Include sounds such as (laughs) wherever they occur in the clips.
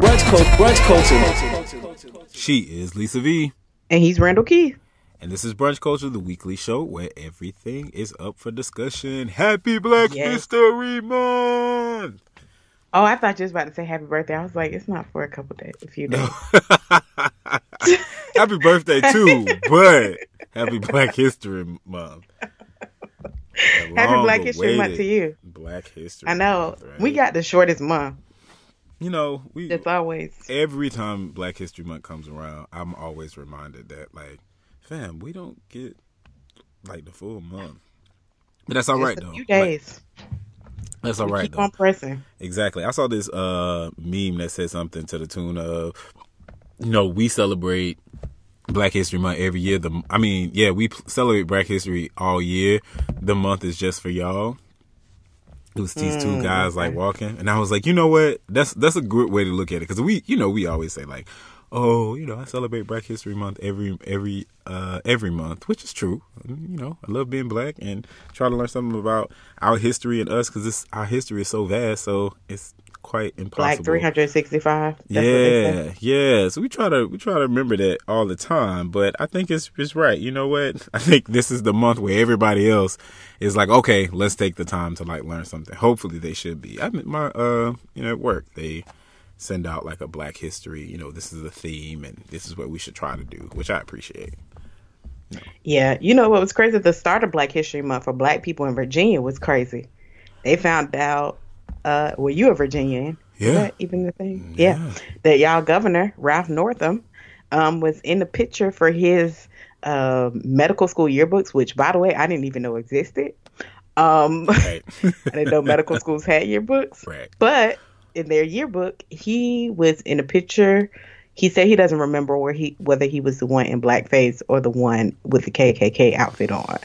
Brunch culture. Brunch culture. She is Lisa V. And he's Randall Keith. And this is Brunch Culture, the weekly show where everything is up for discussion. Happy Black Yes. History Month! Oh, I thought you was about to say happy birthday. I was like, it's not for a couple days, a few days. (laughs) happy birthday too, but happy Black History Month. Happy Black History Month to you. Black History I know. Month, right? We got the shortest month. You know, we It's always. every time Black History Month comes around, I'm always reminded that, like, fam, we don't get like the full month. But that's all right it's a though. few Like, days. that's all We right Keep though. on pressing. Exactly. I saw this uh meme that said something to the tune of, you know, we celebrate Black History Month every year. The I mean, yeah, we celebrate Black History all year. The month is just for y'all. It was these two guys like walking, and I was like, you know what? That's that's a good way to look at it because we, you know, we always say like, oh, you know, I celebrate Black History Month every every uh every month, which is true. You know, I love being black and try to learn something about our history and us because our history is so vast, so it's quite impossible. Like 365. That's what they Yeah, yeah. So we try to we try to remember that all the time, but I think it's it's right. You know what? (laughs) I think this is the month where everybody else is like, okay, let's take the time to like learn something. Hopefully, they should be. I mean, my uh, you know, at work they send out like a Black History. You know, this is the theme, and this is what we should try to do, which I appreciate. Yeah. You know what was crazy? The start of Black History Month for black people in Virginia was crazy. They found out, uh, well, you a Virginian. Yeah. Is that even the thing? Yeah. That y'all governor, Ralph Northam, um, was in the picture for his uh, medical school yearbooks, which, by the way, I didn't even know existed. Um, Right, (laughs) I didn't know medical (laughs) schools had yearbooks. right. But in their yearbook, he was in a picture. He said he doesn't remember where he whether he was the one in blackface or the one with the KKK outfit on.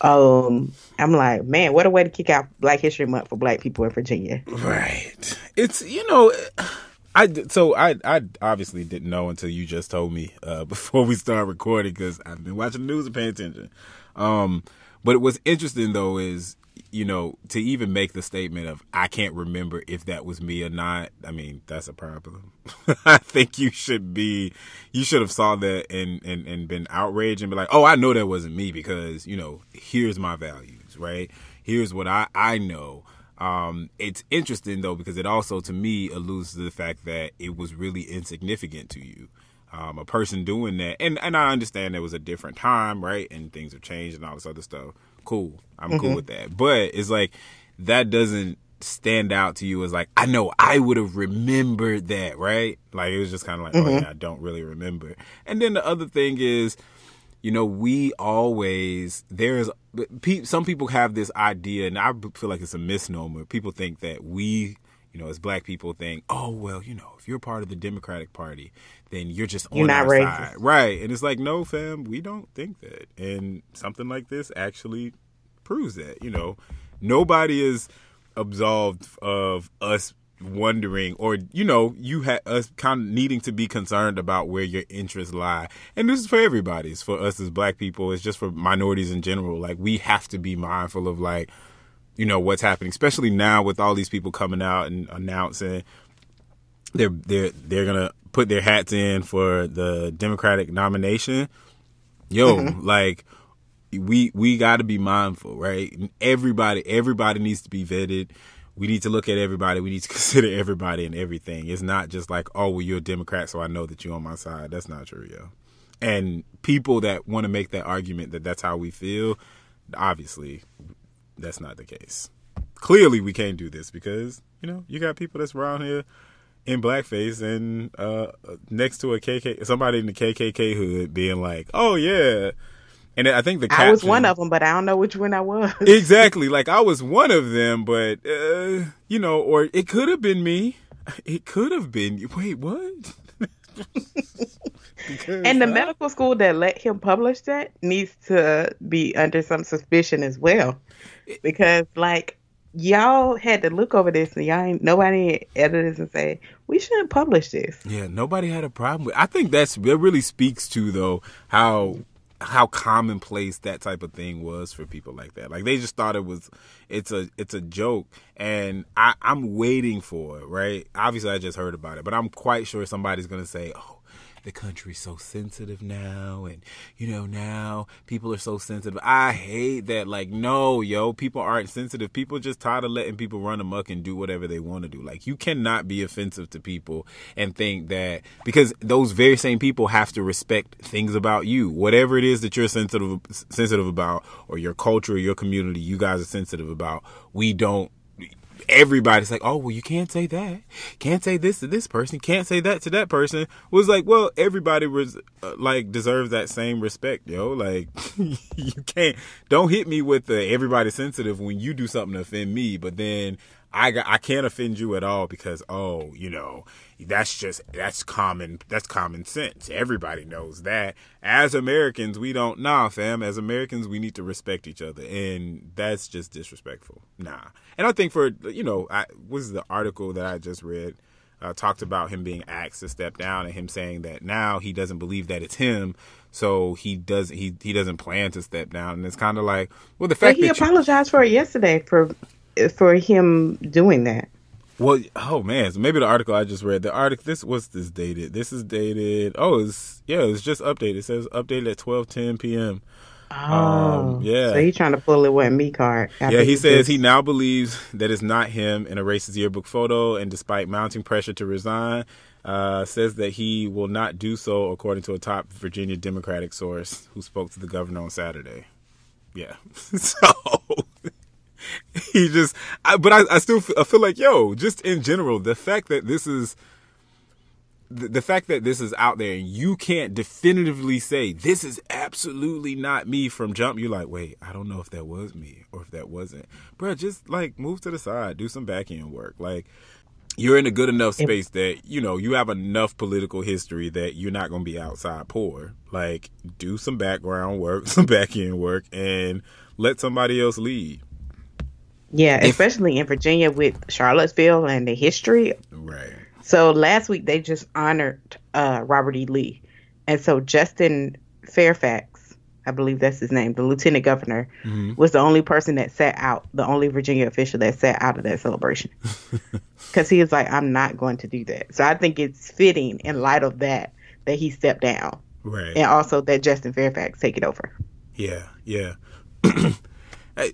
Um, I'm like, man, what a way to kick out Black History Month for Black people in Virginia. Right. It's you know, I so I I obviously didn't know until you just told me uh, (laughs) before we started recording because I've been watching the news and paying attention. Um, but what's interesting though is you know to even make the statement of I can't remember if that was me or not. I mean that's a problem. (laughs) I think you should be you should have saw that and and and been outraged and be like, oh, I know that wasn't me because you know here's my values, right? Here's what I I know. Um, it's interesting though because it also to me alludes to the fact that it was really insignificant to you. Um, a person doing that, and and I understand there was a different time, right? And things have changed and all this other stuff. Cool, I'm cool mm-hmm. with that. But it's like that doesn't stand out to you as like I know I would have remembered that, right? Like it was just kind of like, oh mm-hmm. yeah, I don't really remember. And then the other thing is, you know, we always there's pe- some people have this idea, and I feel like it's a misnomer. People think that we, you know, as black people, think, oh well, you know, if you're part of the Democratic Party, then you're just on You're not our racist. side, right? And it's like, no, fam, we don't think that. And something like this actually proves that. You know, nobody is absolved of us wondering or you know you had us kind of needing to be concerned about where your interests lie and this is for everybody it's for us as black people it's just for minorities in general like we have to be mindful of like you know what's happening especially now with all these people coming out and announcing they're they're they're gonna put their hats in for the democratic nomination. Yo mm-hmm. like we we got to be mindful right? Everybody everybody needs to be vetted. We need to look at everybody. We need to (laughs) consider everybody and everything. It's not just like oh well you're a democrat so i know that you're on my side. That's not true yo. And people that want to make that argument that that's how we feel obviously that's not the case clearly we can't do this because you know you got people that's around here in blackface and uh next to a KK somebody in the KKK hood being like, "Oh yeah." And I think the I was one of them, but I don't know which one I was. (laughs) exactly like I was one of them, but uh, you know, or it could have been me. It could have been. Wait, what? And the uh, medical school that let him publish that needs to be under some suspicion as well. Because like y'all had to look over this and y'all ain't nobody editors and say, We shouldn't publish this. Yeah, nobody had a problem with. I think that's that really speaks to though how how commonplace that type of thing was for people like that. Like they just thought it was it's a it's a joke, and I I'm waiting for it. Right? Obviously, I just heard about it, but I'm quite sure somebody's gonna say, "Oh, the country's so sensitive now and you know now people are so sensitive. I hate that like no yo people aren't sensitive. People just tired of letting people run amok and do whatever they want to do. Like you cannot be offensive to people and think that because those very same people have to respect things about you. Whatever it is that you're sensitive sensitive about or your culture or your community you guys are sensitive about we don't everybody's like, oh, well, you can't say that. Can't say this to this person. Can't say that to that person. Was like, well, everybody was uh, like deserves that same respect, yo. Like, (laughs) you can't. Don't hit me with the everybody sensitive when you do something to offend me, but then. I got, I can't offend you at all because oh you know that's just that's common that's common sense. Everybody knows that. As Americans we don't nah fam. As Americans we need to respect each other and that's just disrespectful. Nah. And I think for you know I was the article that I just read uh, talked about him being asked to step down and him saying that now he doesn't believe that it's him so he does he he doesn't plan to step down. And it's kind of like well the But fact he that you, apologized for it yesterday for for him doing that. Well, oh man, so maybe the article I just read. The article. This was this dated. This is dated. Oh, it's yeah. It's just updated. It says updated at twelve ten p.m. Oh, yeah. So he's trying to pull it with me card. Yeah, he says he now believes that it's not him in a racist yearbook photo, and despite mounting pressure to resign, uh, says that he will not do so, according to a top Virginia Democratic source who spoke to the governor on Saturday. Yeah, (laughs) so (laughs) he just, I, but I, I still feel, I feel like, yo, just in general, the fact that this is the, the fact that this is out there and you can't definitively say this is absolutely not me from jump you're like wait i don't know if that was me or if that wasn't. Bro just like move to the side do some back end work. Like you're in a good enough space that you know you have enough political history that you're not going to be outside poor. Like do some background work (laughs) some back end work and let somebody else lead Yeah, especially in Virginia with Charlottesville and the history. right So last week they just honored uh, Robert E. Lee, and so Justin Fairfax, I believe that's his name, the lieutenant governor, was the only person that sat out, the only Virginia official that sat out of that celebration, (laughs) because he was like, "I'm not going to do that." So I think it's fitting in light of that that he stepped down, right and also that Justin Fairfax take it over. Yeah, yeah. (clears throat) Hey,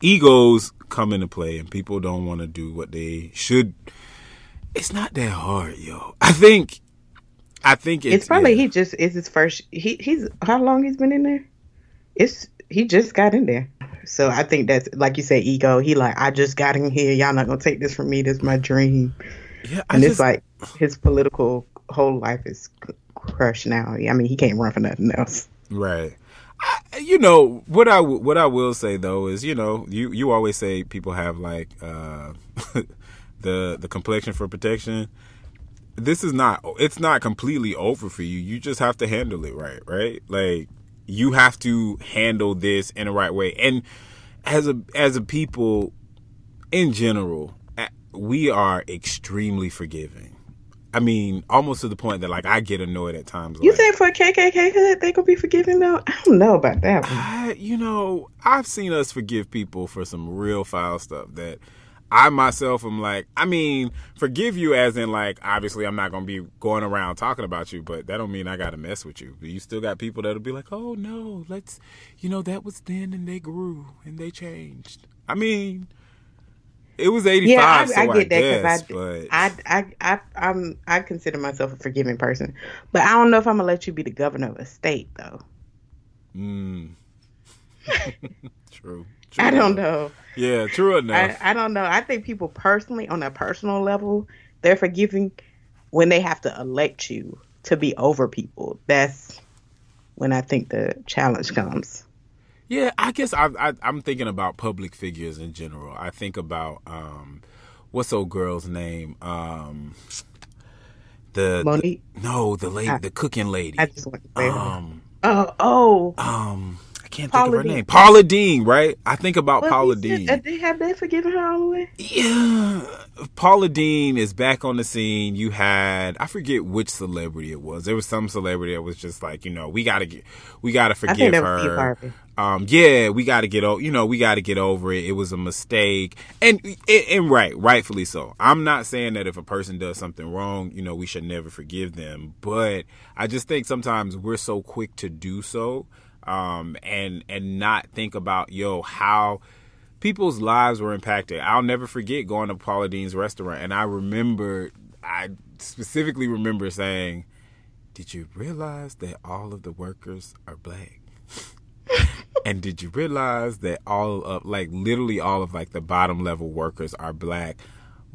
egos come into play, and people don't want to do what they should. It's not that hard, yo. I think, I think it's, It's, probably yeah. he just is his first. He he's how long he's been in there? It's he just got in there. So I think that's like you say, ego. He like I just got in here. Y'all not gonna take this from me. This is my dream. Yeah, I And just, it's like his political whole life is crushed now. I mean, he can't run for nothing else. Right. I, you know what I what I will say though is you know you you always say people have like uh (laughs) the the complexion for protection. This is not it's not completely over for you. You just have to handle it right, right? Like you have to handle this in the right way. And as a as a people in general, we are extremely forgiving. I mean, almost to the point that like I get annoyed at times. You like, think for a KKK hood they gonna be forgiving though? I don't know about that. I, you know, I've seen us forgive people for some real foul stuff that I myself am like, I mean, forgive you as in like, obviously I'm not going to be going around talking about you, but that don't mean I got to mess with you. But you still got people that'll be like, oh no, let's, you know, that was then and they grew and they changed. I mean, it was 85, Yeah, I, so I get that guess, because but I, I, I, I, I'm, I consider myself a forgiving person, but I don't know if I'm gonna let you be the governor of a state though. mm. (laughs) true, true. I don't know. Yeah, true enough. I, I don't know. I think people personally, on a personal level, they're forgiving when they have to elect you to be over people. That's when I think the challenge comes. Yeah, I guess I, I, I'm thinking about public figures in general. I think about um, what's old girl's name? Um, the, Monique? the- no, the lady, I- the cooking lady. I just want to say. um, oh, oh. um, I can't think of her Deen. name. Paula Deen, right? I think about Well, Paula he said- Deen. uh, They have they forgiven her all the way. Yeah, Paula Deen is back on the scene. You had I forget which celebrity it was. There was some celebrity that was just like, you know, we gotta get, we gotta I forgive think that was Steve her. Um, yeah, we gotta get over, you know, we gotta get over it. It was a mistake, and, and and right, rightfully so. I'm not saying that if a person does something wrong, you know, we should never forgive them. But I just think sometimes we're so quick to do so, um, and and not think about yo how people's lives were impacted. I'll never forget going to Paula Deen's restaurant, and I remember, I specifically remember saying, "Did you realize that all of the workers are black?" (laughs) and did you realize that all of like literally all of like the bottom level workers are black,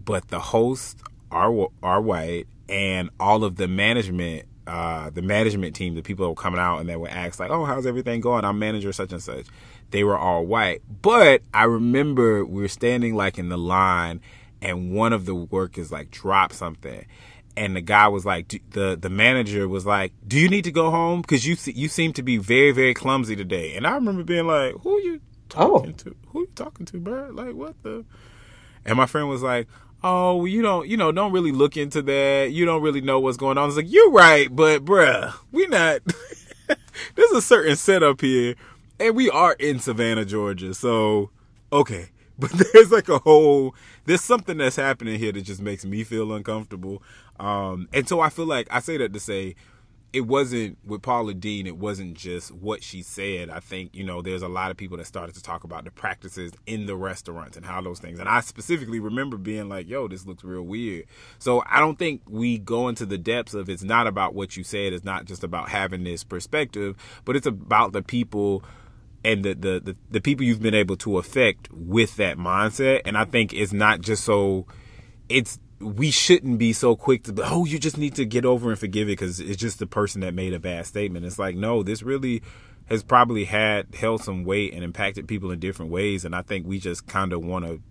but the hosts are are white, and all of the management. Uh, the management team, the people that were coming out and they would ask like, "Oh, how's everything going?" I'm manager such and such. They were all white, but I remember we were standing like in the line, and one of the workers like dropped something, and the guy was like, the the manager was like, "Do you need to go home? Because you you seem to be very very clumsy today." And I remember being like, "Who oh. are you talking to? Who are you talking to, bro? Like what the?" And my friend was like, "Oh, well, you don't, you know, don't really look into that. You don't really know what's going on." I was like, "You're right, but bruh, we not. (laughs) There's a certain setup here, and we are in Savannah, Georgia. So, okay, (laughs) but there's like a whole, there's something that's happening here that just makes me feel uncomfortable. Um, and so I feel like I say that to say." it wasn't with Paula Deen, it wasn't just what she said. I think, you know, there's a lot of people that started to talk about the practices in the restaurants and how those things. And I specifically remember being like, yo, this looks real weird. So I don't think we go into the depths of it's not about what you said, it's not just about having this perspective, but it's about the people and the, the, the, the people you've been able to affect with that mindset. And I think it's not just so it's we shouldn't be so quick to oh you just need to get over and forgive it because it's just the person that made a bad statement. It's like no this really has probably had held some weight and impacted people in different ways. And i think we just kind of want to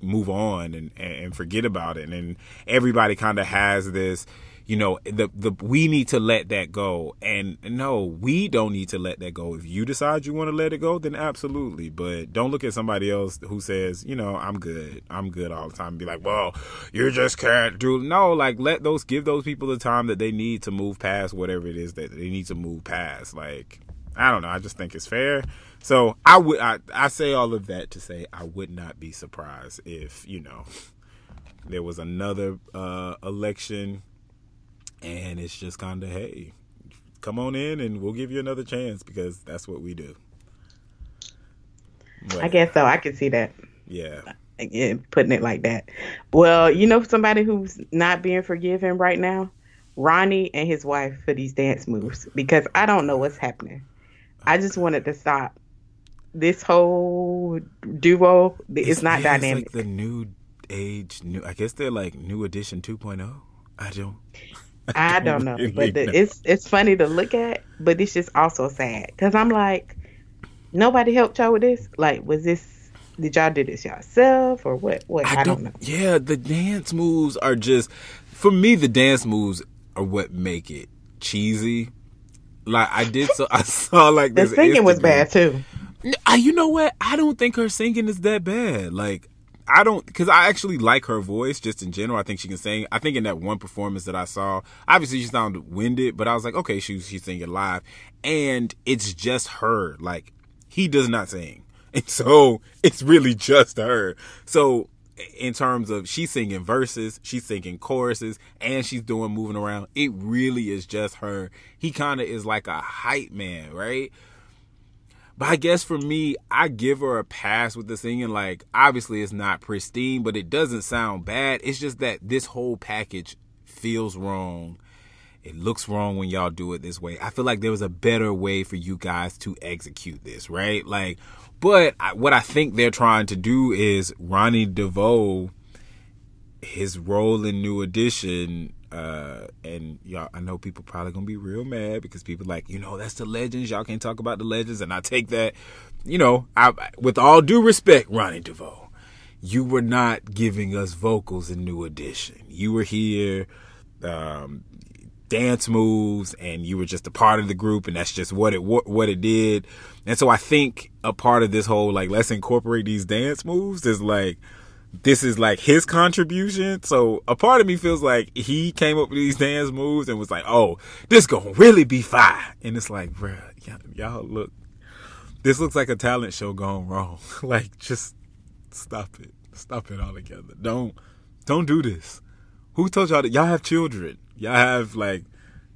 move on and, and forget about it. And everybody kind of has this you know the the we need to let that go. And no we don't need to let that go. If you decide you want to let it go then absolutely. But don't look at somebody else who says you know i'm good. I'm good all the time. And be like well you just can't do no like let those give those people the time that they need to move past whatever it is that they need to move past. Like i don't know. I just think it's fair. So i would i, I say all of that to say i would not be surprised if you know there was another uh election and it's just kind of hey come on in and we'll give you another chance because that's what we do But, I guess so. I can see that. yeah Yeah, putting it like that. Well, you know somebody who's not being forgiven right now? Ronnie and his wife for these dance moves because I don't know what's happening. I just wanted to stop this whole duo. It's, not yeah, dynamic. it's like the new age new i guess they're like new edition 2.0 i don't I (laughs) don't know, but the, it's it's funny to look at, but it's just also sad because I'm like, nobody helped y'all with this. Like, was this? Did y'all do this yourself or what? What? I, don't know. Yeah, the dance moves are just for me. The dance moves are what make it cheesy. Like I did, so I (laughs) saw like The this. singing was bad too. I, you know what? I don't think her singing is that bad. Like, I don't, because I actually like her voice just in general. I think she can sing. I think in that one performance that I saw, obviously she sounded winded, but I was like, okay, she, she's singing live. And it's just her. Like, he does not sing. (laughs) And so it's really just her. So, in terms of she's singing verses, she's singing choruses, and she's doing moving around, it really is just her. He kind of is like a hype man, right? But I guess for me, I give her a pass with the singing. Like, obviously, it's not pristine, but it doesn't sound bad. It's just that this whole package feels wrong. It looks wrong when y'all do it this way. I feel like there was a better way for you guys to execute this, right? Like, but I, what I think they're trying to do is Ronnie DeVoe, his role in New Edition, uh, and y'all, I know people probably gonna be real mad because people like, you know, that's the legends. Y'all can't talk about the legends, and I take that, you know, I, with all due respect, Ronnie DeVoe, you were not giving us vocals in New Edition. You were here, um, dance moves, and you were just a part of the group, and that's just what it what, what it did. And so I think a part of this whole like let's incorporate these dance moves is like this is like his contribution. So a part of me feels like he came up with these dance moves and was like, "Oh, this gonna really be fire." And it's like, bruh, y'all, look, this looks like a talent show gone wrong. (laughs) like, just stop it, stop it all together. Don't, don't do this. Who told y'all that y'all have children? Y'all have like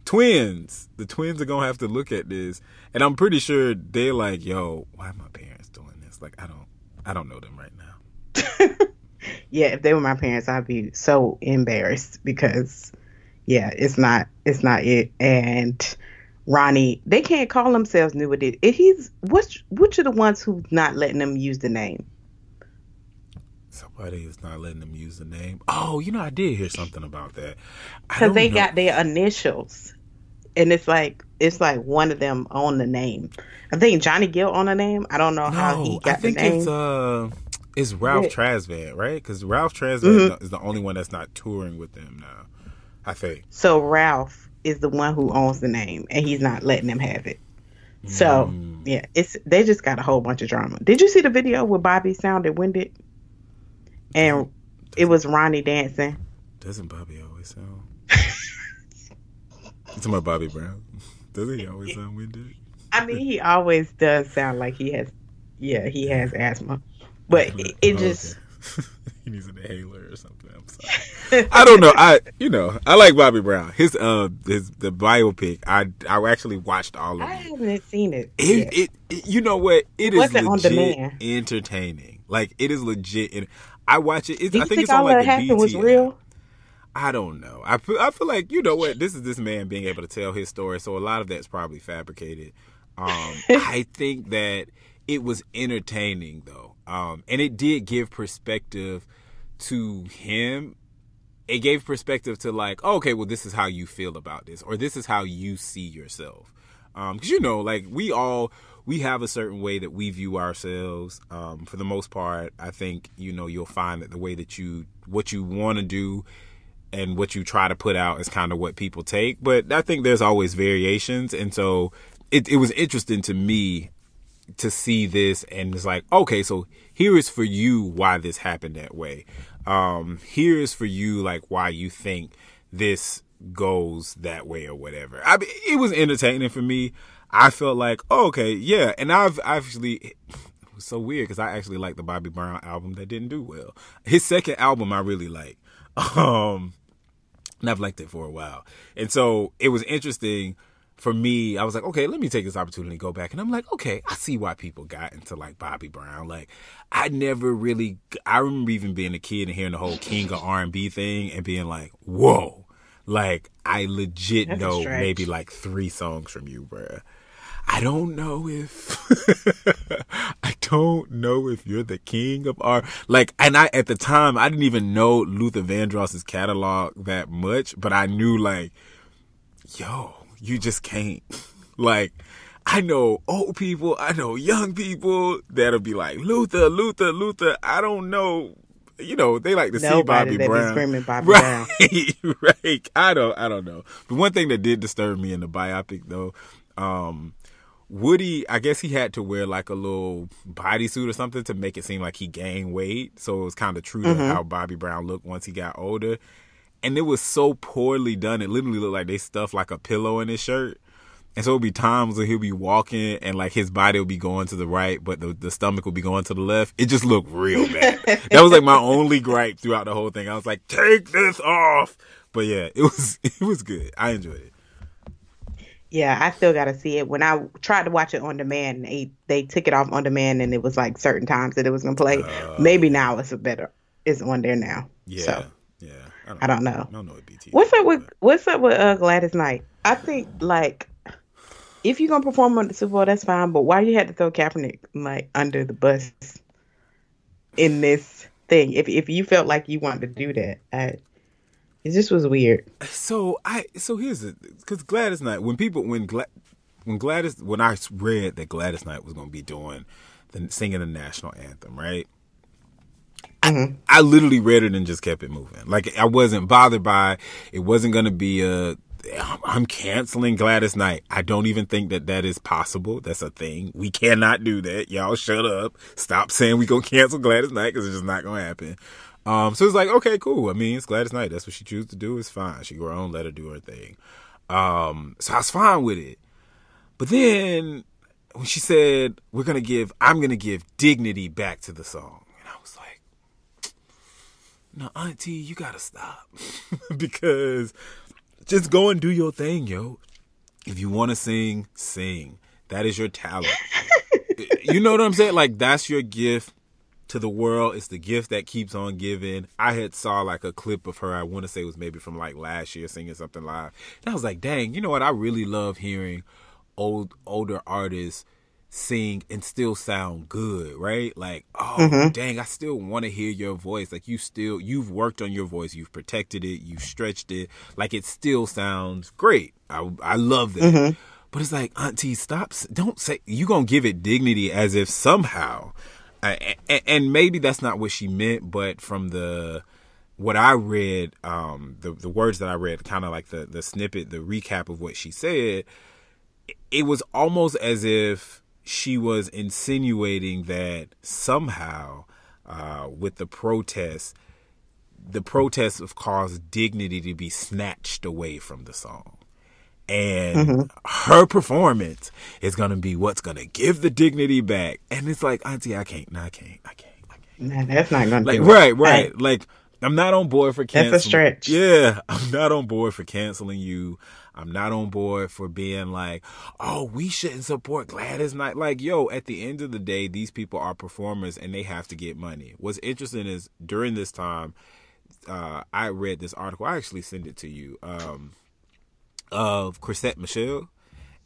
twins. The twins are gonna have to look at this, and I'm pretty sure they're like, "Yo, why are my parents doing this?" Like, I don't, I don't know them right now. (laughs) Yeah, if they were my parents, I'd be so embarrassed because, yeah, it's not, it's not it. And Ronnie, they can't call themselves New Edition. If he's which, which are the ones who's not letting them use the name? Somebody is not letting them use the name. Oh, you know, I did hear something about that. Because they know. got their initials, and it's like it's like one of them on the name. I think Johnny Gill on the name. I don't know how he got I think the name. it's uh, it's Ralph Yeah. Right? Because Ralph Tresvant Mhm. is the only one that's not touring with them now. I think. So Ralph is the one who owns the name, and he's not letting them have it. So Mm. yeah, it's they just got a whole bunch of drama. Did you see the video where Bobby sounded winded? And it was Ronnie dancing. Doesn't Bobby always sound? talking about Bobby Brown? (laughs) Doesn't he always sound winded? I mean, he always does sound like he has, yeah, he has asthma, but it, it Oh, just okay. (laughs) he needs an inhaler or something. I'm sorry. (laughs) I don't know. I you know I like Bobby Brown. His uh his the biopic. I I actually watched all of it. I it. haven't seen it. It, it, it you know what it is wasn't on legit demand. entertaining. Like it is legit. And I watch it. It's, Do you I think think it's on all like that the happened BT was app. real? I don't know. I feel, I feel like you know what this is. This man being able to tell his story, so a lot of that's probably fabricated. Um, (laughs) I think that it was entertaining though, um, and it did give perspective to him. It gave perspective to like, okay, well, this is how you feel about this, or this is how you see yourself. Because you know, like we all we have a certain way that we view ourselves. Um, for the most part, I think you know you'll find that the way that you what you want to do and what you try to put out is kind of what people take. But I think there's always variations, and so it, it was interesting to me to see this and it's like okay so here is for you why this happened that way. Um here is for you like why you think this goes that way or whatever. I mean, it was entertaining for me. I felt like oh, okay yeah and i've actually it was so weird because i actually like the bobby brown album that didn't do well. His second album i really like (laughs) um and I've liked it for a while. And so it was interesting for me. I was like, okay, let me take this opportunity to go back. And I'm like, okay, I see why people got into like Bobby Brown. Like, I never really, I remember even being a kid and hearing the whole King of R&B thing and being like, whoa. Like, I legit That's know maybe like three songs from you, bruh. I don't know if (laughs) I don't know if you're the king of art. Like, and I at the time I didn't even know Luther Vandross's catalog that much, but I knew like, yo, you just can't. (laughs) Like, I know old people, I know young people that'll be like Luther, Luther, Luther. I don't know. You know, they like to see Nobody Bobby that be Brown. screaming (laughs) Bobby right, Brown. (laughs) right. I don't, I don't know. But one thing that did disturb me in the biopic, though, um, Woody, I guess he had to wear like a little bodysuit or something to make it seem like he gained weight. So it was kind of true to how Bobby Brown looked once he got older. And it was so poorly done. It literally looked like they stuffed like a pillow in his shirt. And so it'll be times where he'll be walking and like his body will be going to the right, but the, the stomach will be going to the left. It just looked real bad. (laughs) that was like my only gripe throughout the whole thing. I was like, take this off. But yeah, it was (laughs) it was good. I enjoyed it. Yeah, I still got to see it. When I tried to watch it on demand, they they took it off on demand, and it was like certain times that it was gonna play. Maybe now it's a better. It's on there now. Uh. Yeah. So yeah. I don't know. I don't know what BT. what's up with what's up with uh, Gladys Knight? I think like if you're gonna perform on the Super Bowl, that's fine. But why you had to throw Kaepernick like under the bus in this thing? If if you felt like you wanted to do that, I, it just was weird. So I so here's it because Gladys Knight when people when Gla, when Gladys when I read that Gladys Knight was going to be doing the singing the national anthem right I, I literally read it and just kept it moving. Like I wasn't bothered by it. it wasn't going to be a I'm canceling Gladys Knight. I don't even think that that is possible. That's a thing. We cannot do that. Y'all shut up. Stop saying we gonna cancel Gladys Knight because it's just not gonna happen. Um, so it's like, okay, cool. I mean, it's Gladys Knight. That's what she chooses to do. It's fine. She go her own. Let her do her thing. Um, so I was fine with it. But then when she said, we're going to give, I'm going to give dignity back to the song. And I was like, no, auntie, you got to stop. (laughs) because just go and do your thing, yo. If you want to sing, sing. That is your talent. (laughs) you know what I'm saying? Like, that's your gift to the world. It's the gift that keeps on giving. I had saw like a clip of her. I want to say it was maybe from like last year singing something live. And I was like, dang, you know what? I really love hearing old older artists sing and still sound good, right? Like, oh dang, I still want to hear your voice. Like you still you've worked on your voice, you've protected it, you've stretched it. Like it still sounds great. I I love that. But it's like, Auntie, stop. Don't say you gonna give it dignity as if somehow, I- a- and maybe that's not what she meant. But from the what I read, um, the the words that I read, kind of like the the snippet, the recap of what she said, it was almost as if she was insinuating that somehow, uh, with the protests, the protests have caused dignity to be snatched away from the song. And her performance is gonna be what's gonna give the dignity back. And it's like, Auntie, I can't, no, I can't, I can't, I can't. Nah, that's not gonna Like it. right, right. Like I'm not on board for canceling. That's a stretch. Yeah, (laughs) I'm not on board for canceling you. I'm not on board for being like, oh, we shouldn't support Gladys Knight. Like, yo, at the end of the day, these people are performers and they have to get money. What's interesting is during this time, uh, I read this article. I actually sent it to you. Um, of Chrisette Michele,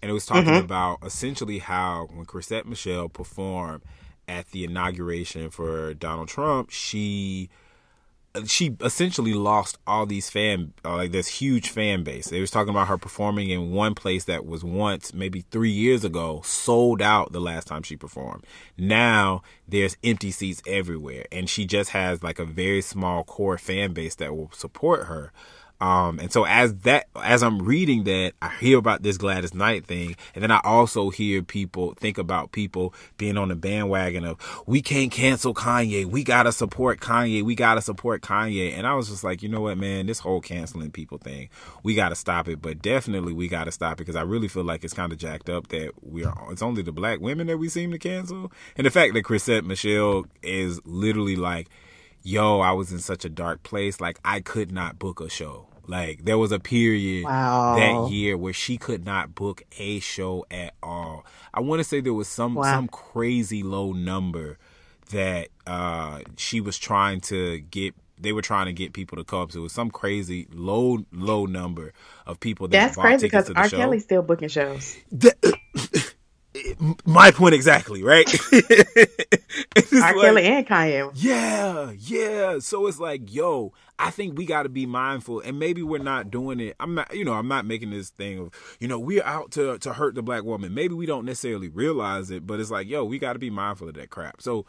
and it was talking about essentially how when Chrisette Michele performed at the inauguration for Donald Trump, she she essentially lost all these fan uh, like this huge fan base. They was talking about her performing in one place that was once maybe 3 years ago sold out the last time she performed. Now there's empty seats everywhere and she just has like a very small core fan base that will support her. Um, and so as that, as I'm reading that, I hear about this Gladys Knight thing, and then I also hear people think about people being on the bandwagon of we can't cancel Kanye, we gotta support Kanye, we gotta support Kanye, and I was just like, you know what, man, this whole canceling people thing, we gotta stop it, but definitely we gotta stop it because I really feel like it's kind of jacked up that we are, it's only the black women that we seem to cancel, and the fact that Chrisette Michele is literally like yo, I was in such a dark place. Like I could not book a show. Like there was a period Wow. that year where she could not book a show at all. I want to say there was some Wow. some crazy low number that uh she was trying to get they were trying to get people to come up to. It was some crazy low low number of people that That's crazy because R. show. Kelly's still booking shows. (laughs) My point exactly, right? (laughs) R. like- Kelly and Kanye. yeah, yeah. So it's like, yo, I think we got to be mindful, and maybe we're not doing it. I'm not, you know, I'm not making this thing of, you know, we're out to to hurt the black woman. Maybe we don't necessarily realize it, but it's like, yo, we got to be mindful of that crap. So.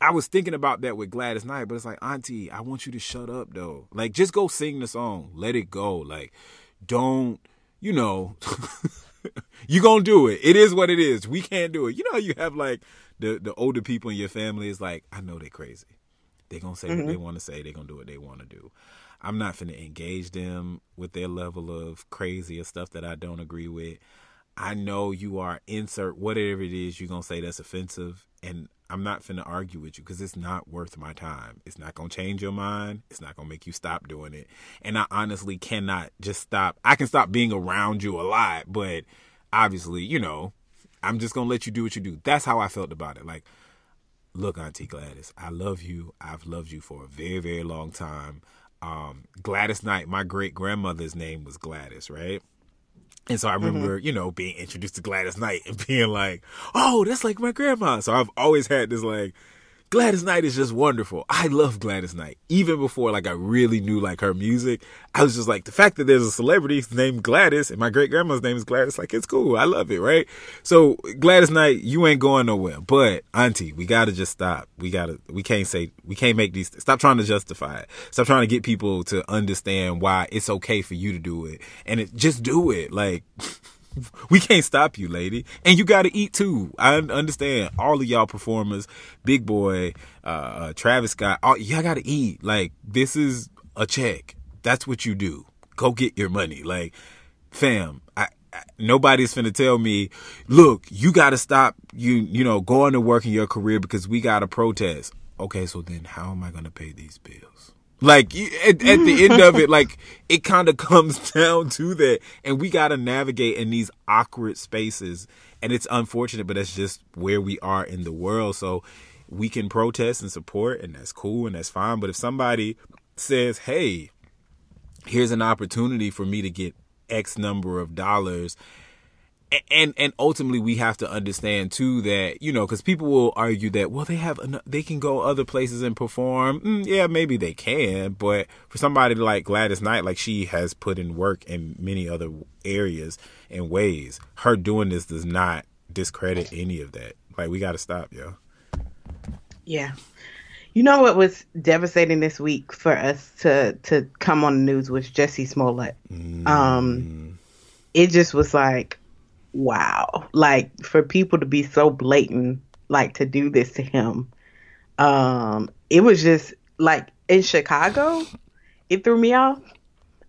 I was thinking about that with Gladys Knight, but it's like, Auntie, I want you to shut up though. Like, just go sing the song. Let it go. Like, don't, you know, (laughs) you gonna do it. It is what it is. We can't do it. You know you have like the the older people in your family is like, I know they're crazy. They gonna say what mm-hmm. they want to say. They gonna do what they want to do. I'm not finna engage them with their level of crazy or stuff that I don't agree with. I know you are insert whatever it is you're gonna say that's offensive, and I'm not finna argue with you because it's not worth my time. It's not gonna change your mind. It's not gonna make you stop doing it. And I honestly cannot just stop. I can stop being around you a lot, but obviously, you know, I'm just gonna let you do what you do. That's how I felt about it. Like, look, Auntie Gladys, I love you. I've loved you for a very, very long time. Um, Gladys Knight, my great grandmother's name was Gladys, right? And so I remember, you know, being introduced to Gladys Knight (laughs) and being like, oh, that's like my grandma. So I've always had this like Gladys Knight is just wonderful. I love Gladys Knight. Even before like I really knew like her music, I was just like the fact that there's a celebrity named Gladys and my great grandma's name is Gladys, like it's cool. I love it, right? So Gladys Knight, you ain't going nowhere. But Auntie, we gotta just stop. We gotta we can't say we can't make these stop trying to justify it. Stop trying to get people to understand why it's okay for you to do it. And it just do it. Like (laughs) we can't stop you, lady. And you got to eat too. I understand all of y'all performers, Big Boi, uh, uh Travis Scott, all, y'all got to eat. Like, this is a check. That's what you do. Go get your money. Like, fam, I, I nobody's finna tell me, look, you got to stop you, you know, going to work in your career because we got to protest. Okay, so then how am I going to pay these bills? Like at, at the end of it, (laughs) like it kind of comes (laughs) down to that, and we got to navigate in these awkward spaces, and it's unfortunate, but that's just where we are in the world. So we can protest and support, and that's cool and that's fine. But if somebody says, "Hey, here's an opportunity for me to get X number of dollars," and and ultimately we have to understand too that you know because people will argue that well they have they can go other places and perform. Mm, yeah maybe they can but for somebody like Gladys Knight like she has put in work in many other areas and ways. Her doing this does not discredit any of that. Like we got to stop yo. Yeah. You know what was devastating this week for us to to come on the news was Jussie Smollett. Mm. um it just was like wow. Like for people to be so blatant, like to do this to him. Um, it was just like in Chicago, it threw me off.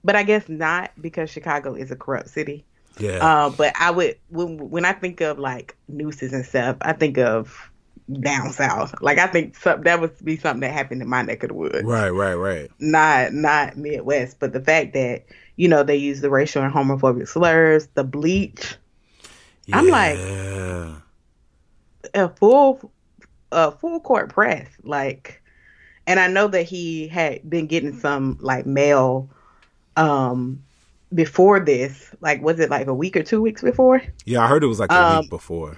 But I guess not because Chicago is a corrupt city. Yeah. Uh, but I would when when I think of like nooses and stuff, I think of down south. Like I think some, that would be something that happened in my neck of the woods. Right, right, right. Not not Midwest, but the fact that you know they use the racial and homophobic slurs, the bleach, yeah. I'm like a full a full court press, like, and I know that he had been getting some like mail um before this. Like, was it like a week or two weeks before? Yeah, I heard it was like a um, week before.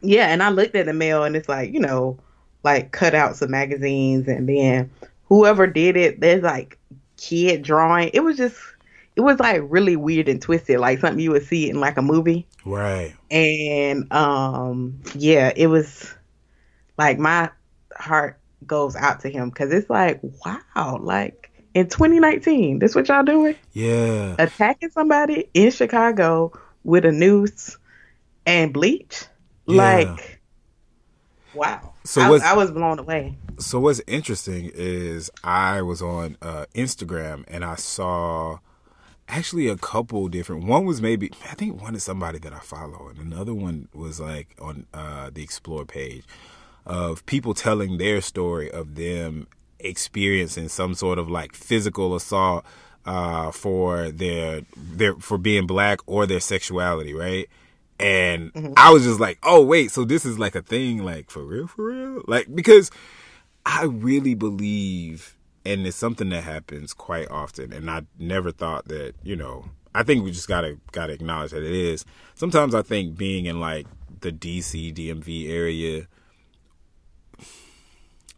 Yeah, and I looked at the mail and it's like you know like cutouts of magazines and then whoever did it, there's like kid drawing. It was just it was like really weird and twisted, like something you would see in like a movie. Right. And um yeah, it was like my heart goes out to him because it's like, wow, like in 2019, this what y'all doing? Yeah. Attacking somebody in Chicago with a noose and bleach? Yeah. Like, wow. So I, I, was blown away. So what's interesting is I was on uh, Instagram and I saw actually a couple different. One was maybe I think one is somebody that I follow, and another one was like on uh, the explore page of people telling their story of them experiencing some sort of like physical assault uh, for their their for being black or their sexuality, right? And mm-hmm. I was just like, oh wait, so this is like a thing, like for real, for real, like because I really believe and it's something that happens quite often and i never thought that you know i think we just gotta gotta acknowledge that it is sometimes i think being in like the dc dmv area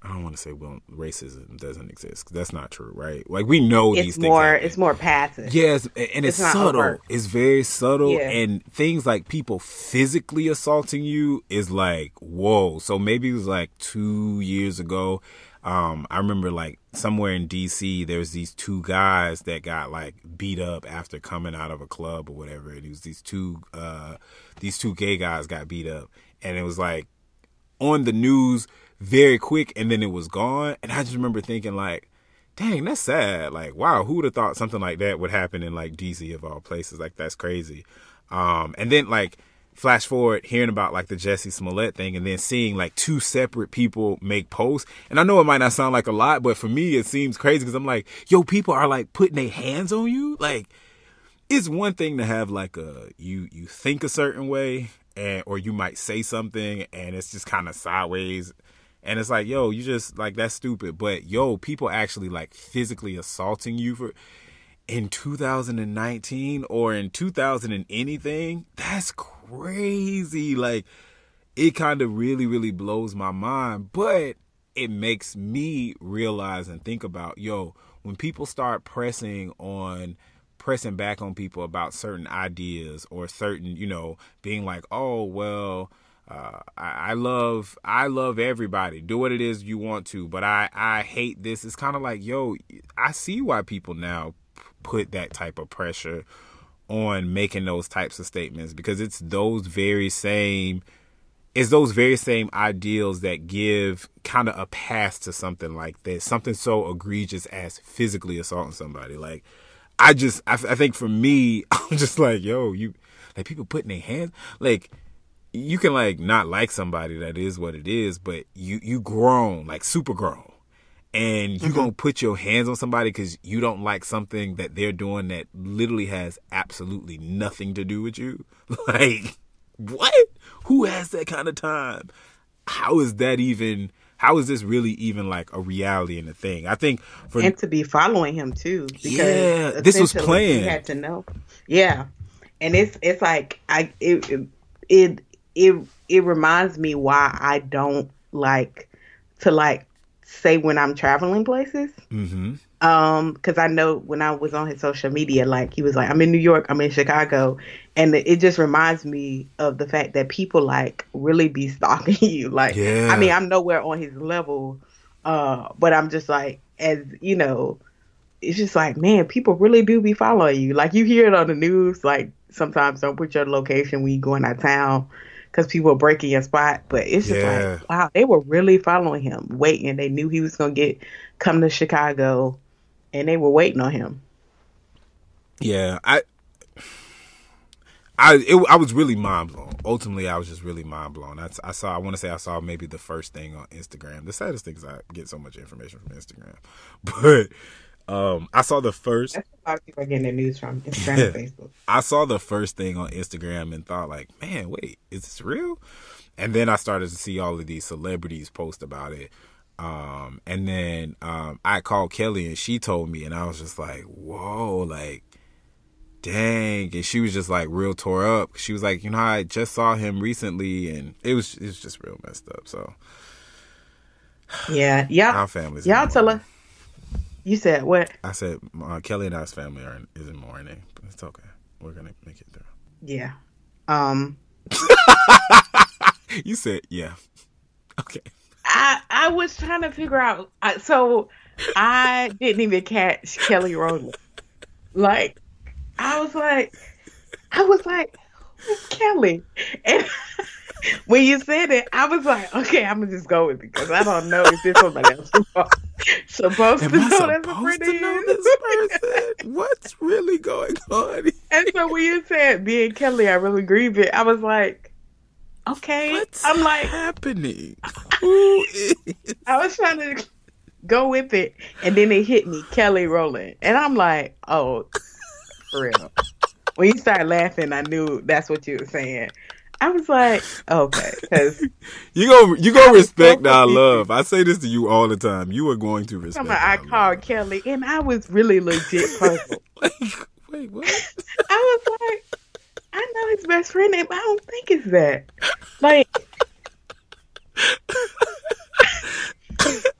I don't want to say well racism doesn't exist. That's not true, right? Like we know it's these things. More, happen. it's more passive. Yes, and it's, it's subtle. Overt. It's very subtle, yeah. and things like people physically assaulting you is like whoa. So maybe it was like two years ago. Um, I remember like somewhere in DC, there was these two guys that got like beat up after coming out of a club or whatever. And it was these two, uh, these two gay guys got beat up, and it was like on the news very quick, and then it was gone. And I just remember thinking like, dang, that's sad. Like, wow, who would have thought something like that would happen in like DC of all places? Like, that's crazy. Um, and then like flash forward hearing about like the Jussie Smollett thing and then seeing like two separate people make posts. And I know it might not sound like a lot, but for me it seems crazy because I'm like, yo, people are like putting their hands on you. Like, it's one thing to have like a you you think a certain way and or you might say something and it's just kind of sideways and it's like yo you just like that's stupid but yo people actually like physically assaulting you for in 2019 or in 2000 and anything that's crazy like it kind of really, really blows my mind. But it makes me realize and think about, yo, when people start pressing on pressing back on people about certain ideas or certain, you know, being like, oh well, uh, I, I, love I love everybody. Do what it is you want to, but I I hate this. It's kind of like, yo, I see why people now put that type of pressure on making those types of statements because it's those very same it's those very same ideals that give kind of a pass to something like this, something so egregious as physically assaulting somebody. Like, I just, I, think for me, (laughs) I'm just like, yo, you, like people putting their hands, like, you can like not like somebody that is what it is, but you, you grown, like super grown. And you mm-hmm. gonna put your hands on somebody because you don't like something that they're doing that literally has absolutely nothing to do with you. (laughs) Like, what? Who has that kind of time? How is that even? How is this really even like a reality and a thing? I think for and to be following him too. yeah, this was playing. You had to know. Yeah, and it's it's like I it it it it reminds me why I don't like to like say when I'm traveling places. Mm-hmm. Um, because I know when I was on his social media, like he was like, "I'm in New York, I'm in Chicago," and it just reminds me of the fact that people like really be stalking (laughs) you. Like, yeah. I mean, I'm nowhere on his level, uh, but I'm just like, as you know, it's just like, man, people really do be following you. Like, you hear it on the news, like sometimes don't put your location when you going out of town because people are breaking your spot. But it's just yeah. like, wow, they were really following him, waiting. They knew he was gonna get come to Chicago and they were waiting on him. Yeah, I, I, it, I was really mind blown. Ultimately, I was just really mind blown. I, I saw, I want to say, I saw maybe the first thing on Instagram. The saddest thing is I get so much information from Instagram, (laughs) but um, I saw the first. That's a lot of people are getting their news from Instagram and (laughs) Facebook. I saw the first thing on Instagram and thought, like, man, wait, is this real? And then I started to see all of these celebrities post about it. Um, and then um, I called Kelly and she told me, and I was just like, whoa, like, dang. And she was just like real tore up. She was like, you know, I just saw him recently, and it was it was just real messed up. So, yeah, yeah, (sighs) our families. Y'all tell her. You said what? I said uh, Kelly and I's family are in, is in mourning, but it's okay. We're gonna make it through. Yeah. Um. (laughs) you said yeah. Okay. I I was trying to figure out. So I didn't even catch Kelly Rowland. Like I was like, I was like, Kelly? And (laughs) when you said it, I was like, okay, I'm gonna just go with it because I don't know if this somebody else supposed Am to know supposed to know this person? What's really going on? And so when you said being Kelly, I really grieve it. I was like okay. What's I'm like happening? (laughs) Who is? I was trying to go with it, and then it hit me, Kelly Rowland, and I'm like, oh, for real. When you started laughing, I knew that's what you were saying. I was like, okay, because (laughs) you go, you go respect our love. I say this to you all the time. You are going to respect. I called love. Kelly, and I was really legit (laughs) puzzled. like, wait, what? I was like, I know his best friend name. I don't think it's that. Like, (laughs)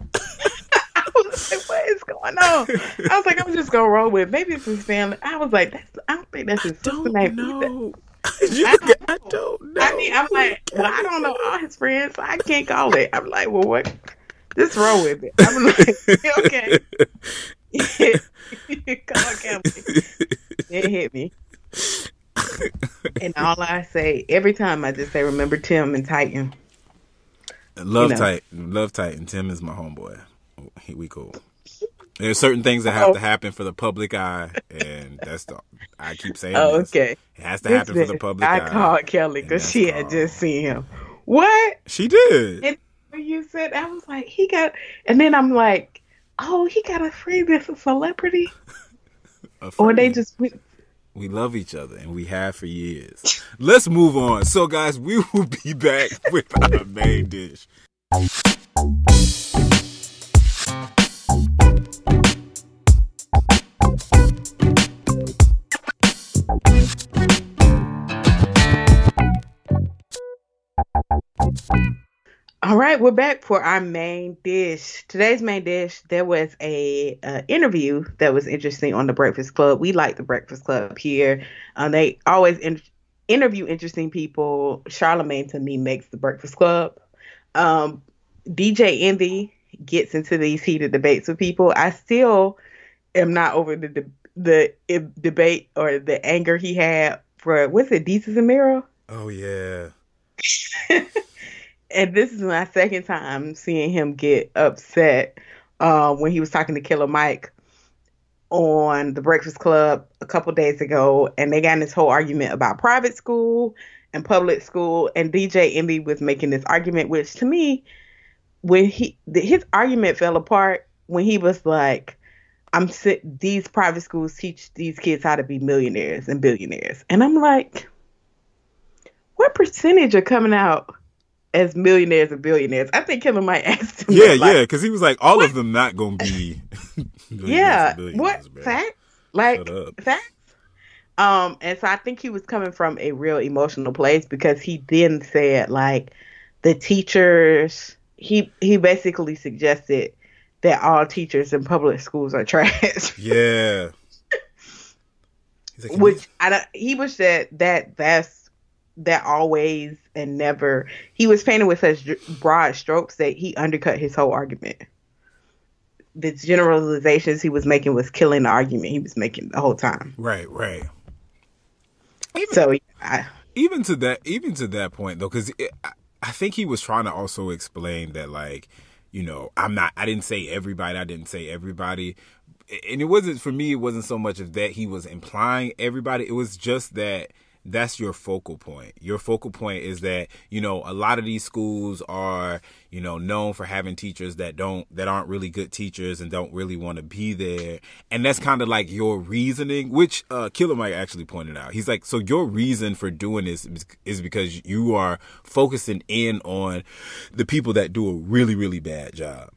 was (laughs) like, what is going on? I was like, I'm just gonna roll with. It. Maybe it's his family. I was like, that's. I don't think that's his sister name. Know. I, don't (laughs) I don't know. I mean, I'm like, well, I don't know all his friends, so I can't call it. I'm like, well, what? Just roll with it. I'm like, (laughs) okay. Call Kelly. It hit me and all I say every time I just say, remember Tim and Titan. Love you know. Titan, love Titan. Tim is my homeboy. We cool. There's certain things that have oh. to happen for the public eye, and that's the I keep saying. Oh, okay. It has to happen for the public I eye. I called Kelly because she had just seen him. What? She did. And when you said, I was like, he got, and then I'm like, oh, he got a friend that's a celebrity. (laughs) a or they just went we love each other and we have for years. Let's move on. So, guys, we (laughs) will be back with our main dish. All right, we're back for our main dish. Today's main dish, there was a uh, interview that was interesting on the Breakfast Club. We like the Breakfast Club here. Uh, they always in- interview interesting people. Charlemagne to me makes the Breakfast Club. Um, DJ Envy gets into these heated debates with people. I still am not over the de- the uh, debate or the anger he had for what's it, Desus and Mero? Oh yeah. (laughs) and this is my second time seeing him get upset uh, when he was talking to Killer Mike on the Breakfast Club a couple days ago, and they got in this whole argument about private school and public school, and DJ Envy was making this argument, which to me, when he his argument fell apart when he was like, "I'm these private schools teach these kids how to be millionaires and billionaires," and I'm like, what percentage are coming out? As millionaires and billionaires. I think Killer Mike asked him. Yeah, like, yeah, because he was like, all what? of them not gonna be. (laughs) yeah, what facts? Like facts. Um, and so I think he was coming from a real emotional place because he then said like the teachers. He he basically suggested that all teachers in public schools are (laughs) trash. Yeah. (laughs) like, Which I don't, he was said that that's that always and never he was painted with such broad strokes that he undercut his whole argument. The generalizations he was making was killing the argument he was making the whole time. Right right. Even, so I, even to that even to that point though because i think he was trying to also explain that like you know i'm not i didn't say everybody i didn't say everybody. And it wasn't for me it wasn't so much of that he was implying everybody. It was just that that's your focal point. Your focal point is that, you know, a lot of these schools are, you know, known for having teachers that don't that aren't really good teachers and don't really want to be there. And that's kind of like your reasoning, which uh Killer Mike actually pointed out. He's like, so your reason for doing this is because you are focusing in on the people that do a really, really bad job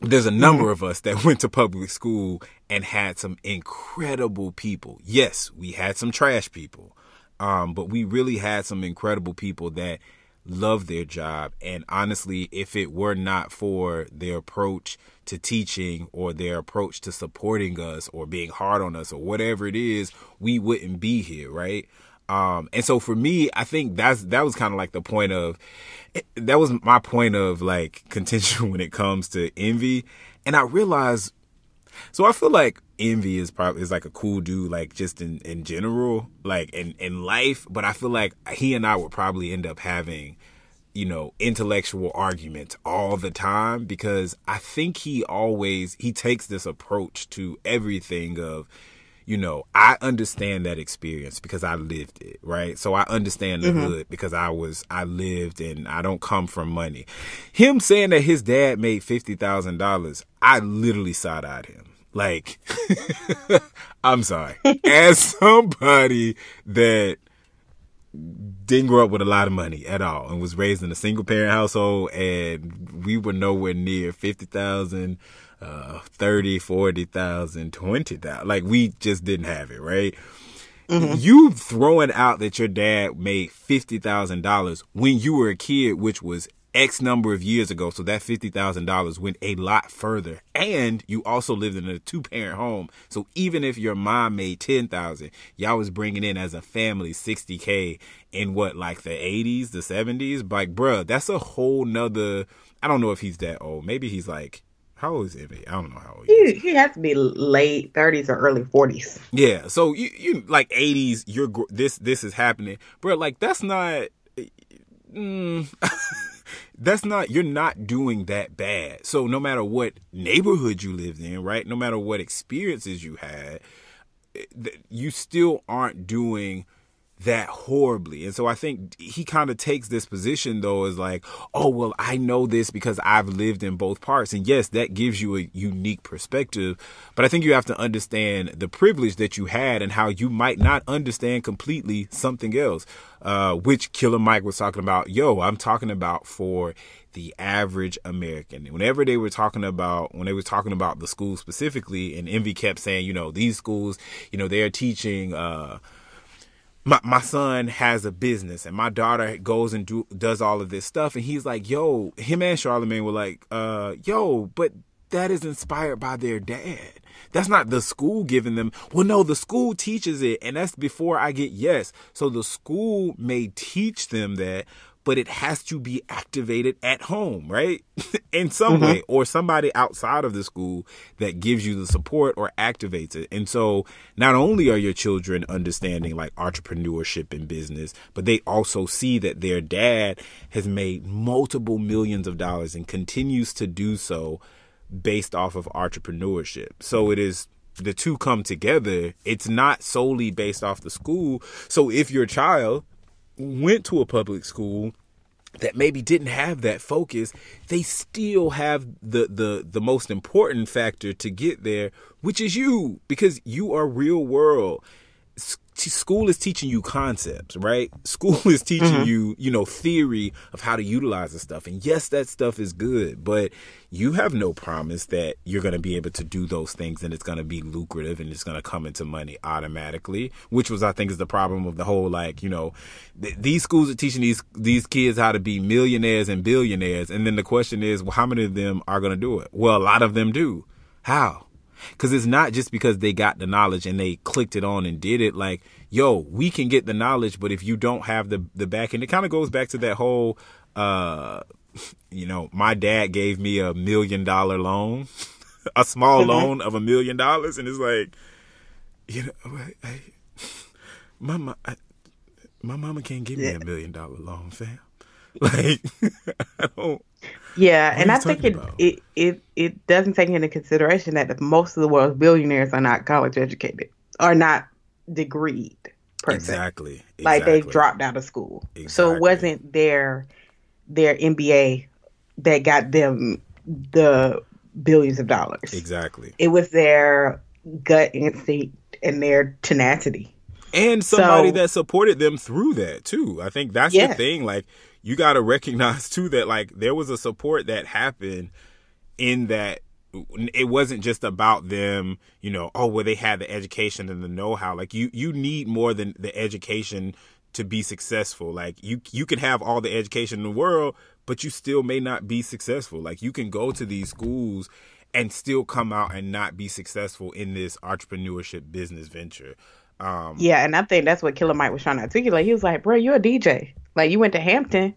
there's a number mm-hmm. of us that (laughs) went to public school and had some incredible people. Yes, we had some trash people. Um, but we really had some incredible people that love their job. And honestly, if it were not for their approach to teaching or their approach to supporting us or being hard on us or whatever it is, we wouldn't be here, right? Um, and so for me, I think that's that was kind of like the point of that was my point of like (laughs) contention when it comes to envy. And I realized so I feel like Envy is probably is like a cool dude, like just in in general, like in in life. But I feel like he and I would probably end up having, you know, intellectual arguments all the time because I think he always he takes this approach to everything of you know, I understand that experience because I lived it, right? So I understand the mm-hmm. hood because I was, I lived and I don't come from money. Him saying that his dad made $50,000, I literally side eyed him. Like, (laughs) I'm sorry. As somebody that didn't grow up with a lot of money at all and was raised in a single parent household and we were nowhere near 50,000 uh 30 40,000 20,000 like we just didn't have it right mm-hmm. you throwing out that your dad made $50,000 when you were a kid which was X number of years ago. So that $50,000 went a lot further. And you also lived in a two parent home. So even if your mom made 10,000, y'all was bringing in as a family 60K in what, like the 80s, the 70s? Like, bruh, that's a whole nother. I don't know if he's that old. Maybe he's like, how old is Envy? I don't know how old he, he, he has to be late 30s or early 40s. Yeah. So you, you like 80s, you're, this, this is happening. Bro, like, that's not. Mm, (laughs) that's not you're not doing that bad. So no matter what neighborhood you lived in, right? No matter what experiences you had, you still aren't doing that horribly. And so I think he kind of takes this position though as like, oh, well, I know this because I've lived in both parts. And yes, that gives you a unique perspective. But I think you have to understand the privilege that you had and how you might not understand completely something else, uh, which Killer Mike was talking about. Yo, I'm talking about for the average American. Whenever they were talking about, when they were talking about the school specifically, and Envy kept saying, you know, these schools, you know, they're teaching, uh, my my son has a business and my daughter goes and do does all of this stuff and he's like, yo, him and Charlemagne were like, uh, yo, but that is inspired by their dad. That's not the school giving them. Well, no, the school teaches it, and that's before I get yes. So the school may teach them that, but it has to be activated at home, right? (laughs) In some mm-hmm. way, or somebody outside of the school that gives you the support or activates it. And so not only are your children understanding like entrepreneurship and business, but they also see that their dad has made multiple millions of dollars and continues to do so based off of entrepreneurship. So it is the two come together. It's not solely based off the school. So if your child went to a public school that maybe didn't have that focus, they still have the the the most important factor to get there, which is you because you are real world school is teaching you concepts, right? School is teaching mm-hmm. you, you know, theory of how to utilize the stuff. And yes, that stuff is good, but you have no promise that you're going to be able to do those things and it's going to be lucrative and it's going to come into money automatically, which was, I think, is the problem of the whole, like, you know, th- these schools are teaching these, these kids how to be millionaires and billionaires. And then the question is, well, how many of them are going to do it? Well, a lot of them do. How? Cause it's not just because they got the knowledge and they clicked it on and did it. Like, yo, we can get the knowledge, but if you don't have the the back end, it kind of goes back to that whole, uh, (laughs) you know, my dad gave me a million dollar loan, (laughs) a small mm-hmm. loan of a million dollars, and it's like, you know, I, I, (laughs) my I, my mama can't give me a million dollar loan, fam. Like, I don't. Yeah, and I think it, it it it doesn't take into consideration that most of the world's billionaires are not college educated, are not degreed per exactly, se. Exactly. Like they dropped out of school. Exactly. So it wasn't their their MBA that got them the billions of dollars. Exactly. It was their gut instinct and their tenacity. And somebody so, that supported them through that too. I think that's yeah. the thing. Like you got to recognize too that like there was a support that happened in that it wasn't just about them, you know, oh well they had the education and the know-how. Like you you need more than the education to be successful. Like you you can have all the education in the world, but you still may not be successful. Like you can go to these schools and still come out and not be successful in this entrepreneurship business venture. Um, yeah, and I think that's what Killer Mike was trying to articulate. He was like, "Bro, you're a DJ. Like you went to Hampton,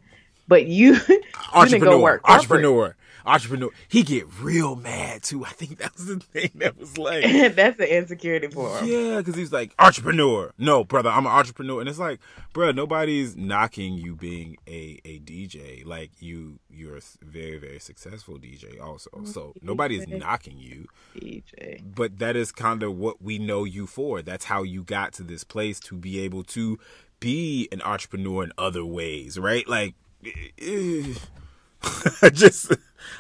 but you, (laughs) you didn't go work corporate. entrepreneur." entrepreneur. He get real mad too. I think (laughs) that was the thing that was like (laughs) that's the insecurity for him. Yeah, because he's like entrepreneur. No, brother, I'm an entrepreneur, and it's like, bro, nobody's knocking you being a a DJ. Like you, you're a very very successful DJ also. So nobody's knocking you. DJ. But that is kind of what we know you for. That's how you got to this place to be able to be an entrepreneur in other ways, right? Like. Eh, I (laughs) just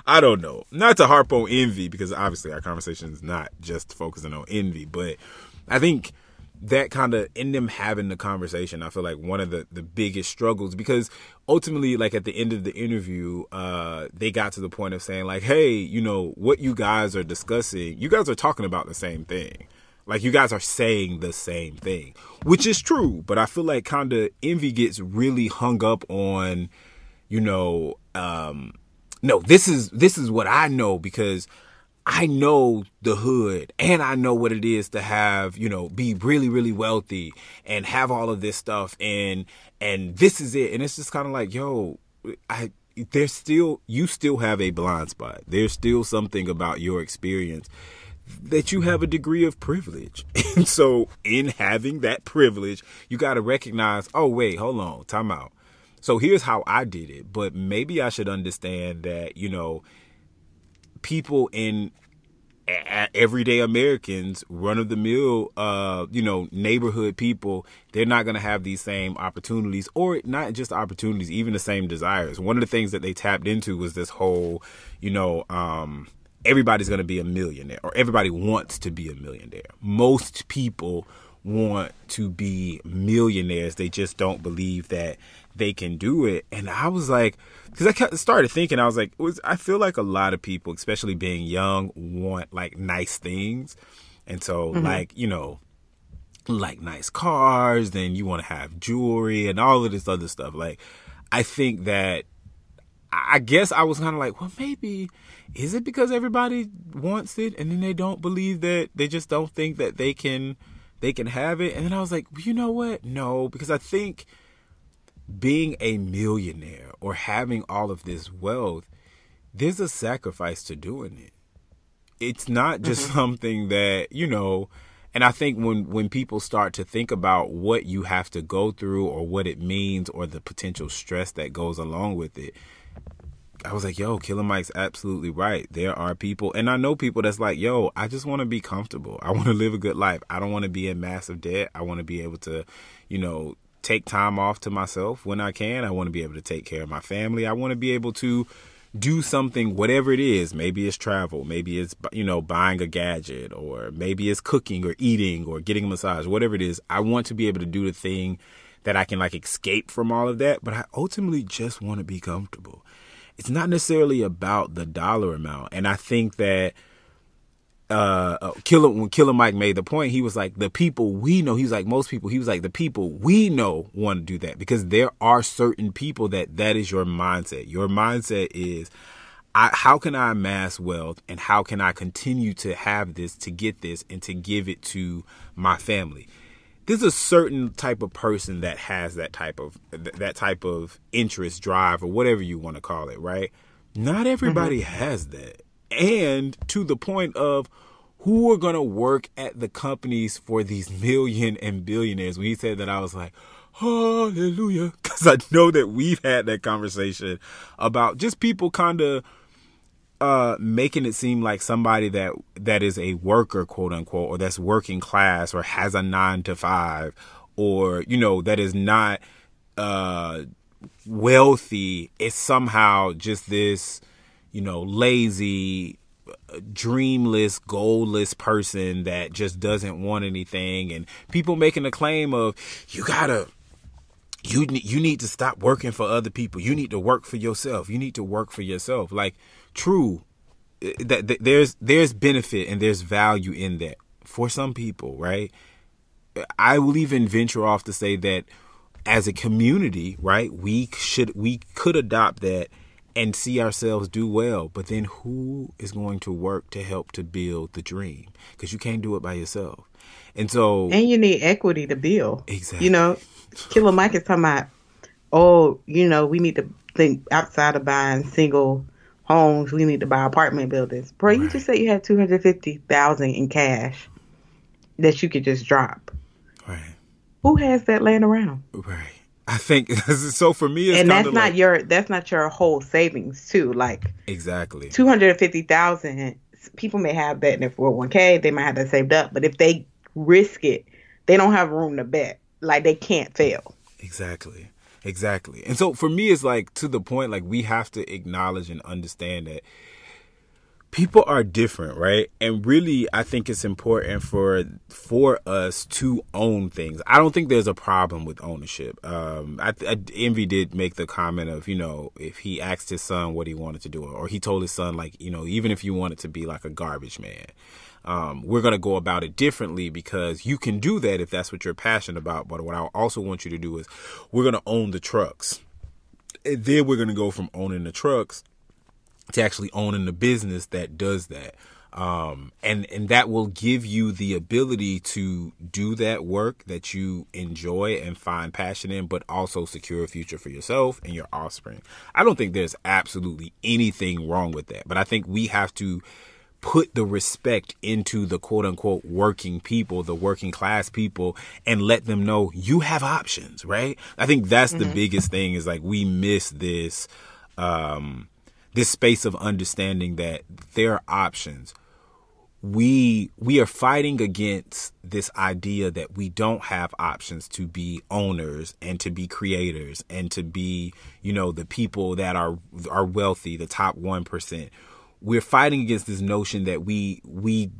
I don't know. Not to harp on envy because obviously our conversation is not just focusing on envy, but I think that kind of in them having the conversation, I feel like one of the the biggest struggles because ultimately, like at the end of the interview, uh, they got to the point of saying like, "Hey, you know what you guys are discussing? You guys are talking about the same thing." Like you guys are saying the same thing, which is true, but I feel like kind of envy gets really hung up on, you know, um, no, this is this is what I know because I know the hood and I know what it is to have, you know, be really, really wealthy and have all of this stuff and and this is it. And it's just kind of like, yo, I there's still you still have a blind spot. There's still something about your experience that you have a degree of privilege. (laughs) And so in having that privilege, you got to recognize, oh wait, hold on, time out. So here's how I did it, but maybe I should understand that, you know, people in everyday Americans, run of the mill, uh, you know, neighborhood people, they're not going to have these same opportunities or not just opportunities, even the same desires. One of the things that they tapped into was this whole, you know, um, everybody's going to be a millionaire or everybody wants to be a millionaire. Most people want to be millionaires. They just don't believe that they can do it. And I was like, because I started thinking, I was like, was I feel like a lot of people, especially being young, want like nice things, and so mm-hmm. like you know, like nice cars, then you want to have jewelry and all of this other stuff. Like, I think that I guess I was kind of like, well, maybe is it because everybody wants it and then they don't believe that they just don't think that they can they can have it. And then I was like, well, you know what? No, because I think being a millionaire or having all of this wealth, there's a sacrifice to doing it. It's not just mm-hmm. something that, you know, and I think when when people start to think about what you have to go through or what it means or the potential stress that goes along with it, I was like, yo, Killer Mike's absolutely right. There are people, and I know people that's like, yo, I just want to be comfortable. I want to live a good life. I don't want to be in massive debt. I want to be able to, you know, take time off to myself when I can. I want to be able to take care of my family. I want to be able to do something, whatever it is. Maybe it's travel. Maybe it's, you know, buying a gadget or maybe it's cooking or eating or getting a massage, whatever it is. I want to be able to do the thing that I can like escape from all of that. But I ultimately just want to be comfortable it's not necessarily about the dollar amount. And I think that uh, uh, Killer when Killer Mike made the point, he was like the people we know. He was like most people. He was like the people we know want to do that because there are certain people that that is your mindset. Your mindset is, I, how can I amass wealth and how can I continue to have this to get this and to give it to my family there's a certain type of person that has that type of that type of interest drive or whatever you want to call it right not everybody mm-hmm. has that and to the point of who are going to work at the companies for these million and billionaires when he said that i was like hallelujah because i know that we've had that conversation about just people kind of uh, making it seem like somebody that that is a worker, quote unquote, or that's working class or has a nine to five, or you know that is not uh, wealthy is somehow just this, you know, lazy, dreamless, goalless person that just doesn't want anything, and people making a claim of you gotta you you need to stop working for other people. You need to work for yourself. You need to work for yourself. Like true eh, that, that there's there's benefit and there's value in that for some people, right? I will even venture off to say that as a community, right, we should we could adopt that and see ourselves do well. But then who is going to work to help to build the dream? Because you can't do it by yourself. And so And you need equity to build. Exactly. You know, Killer Mike is talking about, oh, you know, we need to think outside of buying single homes. We need to buy apartment buildings. Bro, right. you just said you had two hundred fifty thousand in cash that you could just drop. Right. Who has that laying around? Right. I think (laughs) so. For me, and that's not like, your that's not your whole savings too. Like exactly two hundred fifty thousand. People may have that in their four hundred one k. They might have that saved up, but if they risk it, they don't have room to bet. Like they can't fail. Exactly. Exactly. And so for me, it's like to the point, like we have to acknowledge and understand that people are different, right? And really, I think it's important for for us to own things. I don't think there's a problem with ownership. Um, I, I, Envy did make the comment of, you know, if he asked his son what he wanted to do, or he told his son, like, you know, even if you wanted to be like a garbage man, um, we're going to go about it differently because you can do that if that's what you're passionate about. But what I also want you to do is we're going to own the trucks. And then we're going to go from owning the trucks to actually owning the business that does that. Um, and, and that will give you the ability to do that work that you enjoy and find passion in, but also secure a future for yourself and your offspring. I don't think there's absolutely anything wrong with that, but I think we have to put the respect into the quote unquote working people, the working class people, and let them know you have options, right? I think that's mm-hmm. the biggest thing is like we miss this, um, this space of understanding that there are options. We we are fighting against this idea that we don't have options to be owners and to be creators and to be, you know, the people that are are wealthy, the top 1% we're fighting against this notion that we we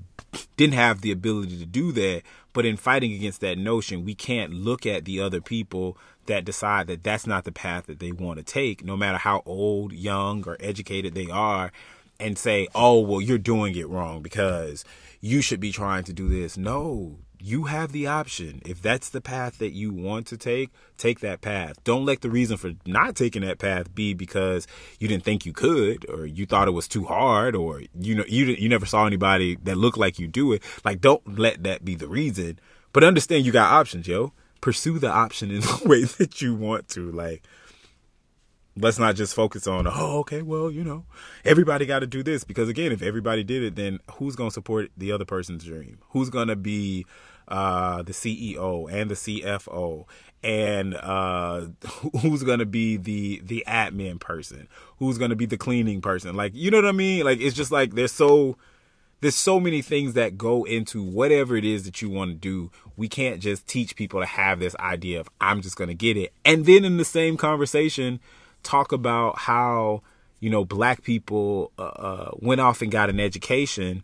didn't have the ability to do that but in fighting against that notion we can't look at the other people that decide that that's not the path that they want to take no matter how old young or educated they are and say oh well you're doing it wrong because you should be trying to do this. No you have the option. If that's the path that you want to take, take that path. Don't let the reason for not taking that path be because you didn't think you could or you thought it was too hard or you know you you never saw anybody that looked like you do it. Like don't let that be the reason. But understand you got options, yo. Pursue the option in (laughs) the way that you want to. Like let's not just focus on oh okay well you know everybody got to do this because again if everybody did it then who's going to support the other person's dream who's going to be uh, the ceo and the cfo and uh, (laughs) who's to be the the admin person who's to be the cleaning person like you know what i mean like it's just like there's so there's so many things that go into whatever it is that you want to do. We can't just teach people to have this idea of I'm just to get it. And then in the same conversation, talk about how you know black people uh, uh, went off and got an education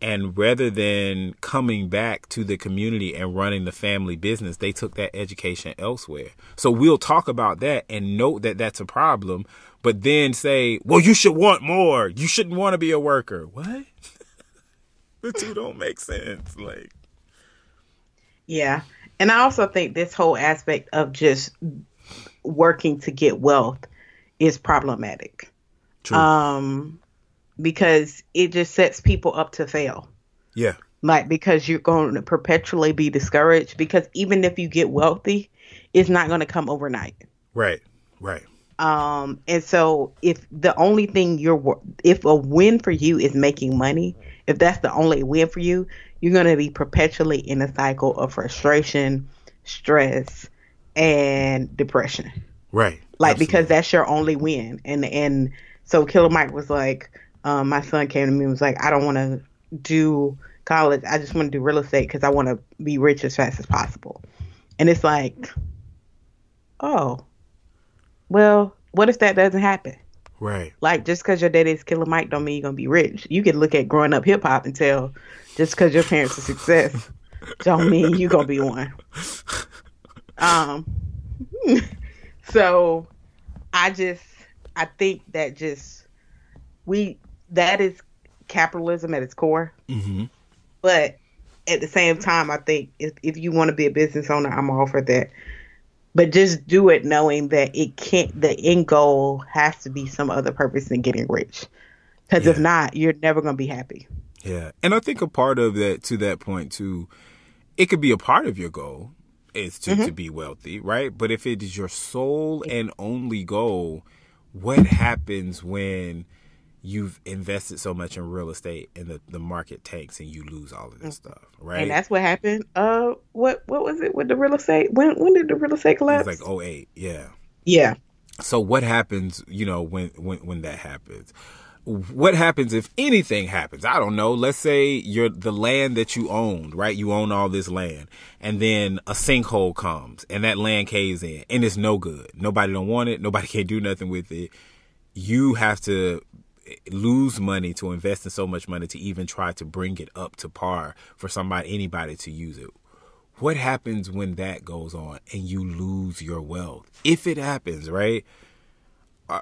and rather than coming back to the community and running the family business they took that education elsewhere so we'll talk about that and note that that's a problem but then say well you should want more you shouldn't want to be a worker what (laughs) the two don't make sense like Yeah. And I also think this whole aspect of just working to get wealth is problematic. True. Um because it just sets people up to fail. yeah Like because you're going to perpetually be discouraged because even if you get wealthy, it's not going to come overnight. right right Um, and so if the only thing you're, if a win for you is making money, if that's the only win for you, you're going to be perpetually in a cycle of frustration, stress, and depression. right Like because that's your only win. And and so Killer Mike was like, um, my son came to me and was like, I don't want to do college. I just want to do real estate because I want to be rich as fast as possible. And it's like, oh, well, what if that doesn't happen? right Like just because your daddy is Killer Mike don't mean you're gonna be rich. You can look at growing up hip hop and tell just because your parents are success (laughs) don't mean you're gonna be one. Um, (laughs) so I just I think that just we that is capitalism at its core. mm-hmm But at the same time, I think if, if you want to be a business owner, I'm all for that. But just do it knowing that it can't, the end goal has to be some other purpose than getting rich. Because if not, you're never going to be happy. Yeah. And I think a part of that, to that point, too, it could be a part of your goal is to, to be wealthy, right? But if it is your sole and only goal, what happens when you've invested so much in real estate and the, the market tanks and you lose all of this stuff, right? And that's what happened. Uh, what what was it with the real estate? When when did the real estate it collapse? was like 08, yeah. yeah, So what happens, you know, when when when that happens? What happens if anything happens? I don't know. Let's say you're the land that you owned, right? You own all this land, and then a sinkhole comes, and that land caves in, and it's no good. Nobody don't want it. Nobody (laughs) can do nothing with it. You have to lose money to invest in so much money to even try to bring it up to par for somebody, anybody to use it. What happens when that goes on and you lose your wealth? If it happens right? Uh,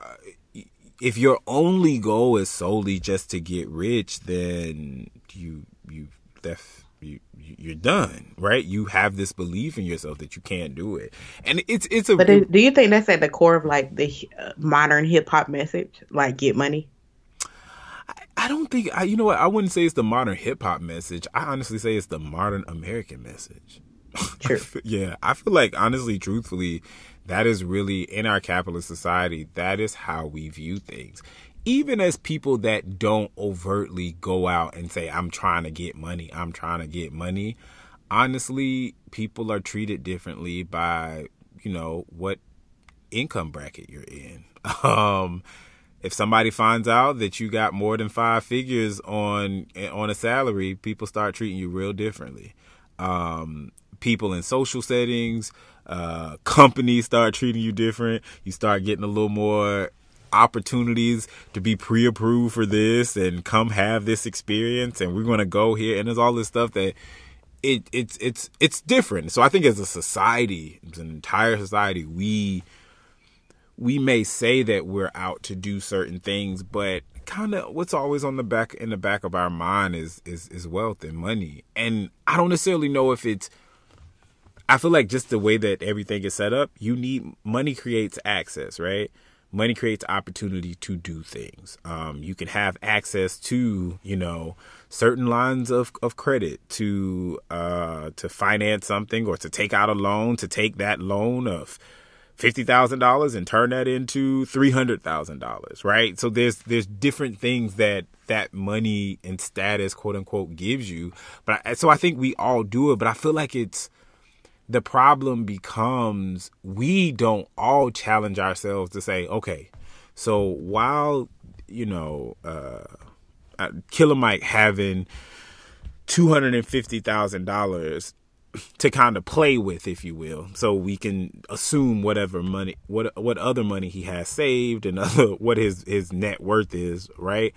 if your only goal is solely just to get rich then you you left you you- you're done right? You have this belief in yourself that you can't do it. And it's it's a but do you think that's at the core of like the modern hip hop message, like get money? I don't think I you know what I wouldn't say it's the modern hip hop message. I honestly say it's the modern American message. (laughs) True. yeah, I feel like honestly, truthfully, that is really in our capitalist society. That is how we view things. Even as people that don't overtly go out and say, "I'm trying to get money," I'm trying to get money. Honestly, people are treated differently by you know what income bracket you're in. (laughs) Um, if somebody finds out that you got more than five figures on on a salary, people start treating you real differently. Um, people in social settings, uh, companies start treating you different. You start getting a little more opportunities to be pre-approved for this and come have this experience and we're going to go here and there's all this stuff that it it's it's it's different so i think as a society as an entire society we we may say that we're out to do certain things, but kind of what's always on the back in the back of our mind is is is wealth and money. And I don't necessarily know if it's I feel like just the way that everything is set up, you need money creates access, right? Money creates opportunity to do things. Um, you can have access to, you know, certain lines of, of credit to uh, to finance something or to take out a loan, to take that loan of fifty thousand dollars and turn that into three hundred thousand dollars, right? So there's there's different things that that money and status, quote unquote, gives you. But I, so I think we all do it, but I feel like it's the problem becomes we don't all challenge ourselves to say, okay, so while you know, uh, uh Killer Mike having two hundred and fifty thousand dollars to kind of play with, if you will, so we can assume whatever money, what what other money he has saved and (laughs) other what his his net worth is, right?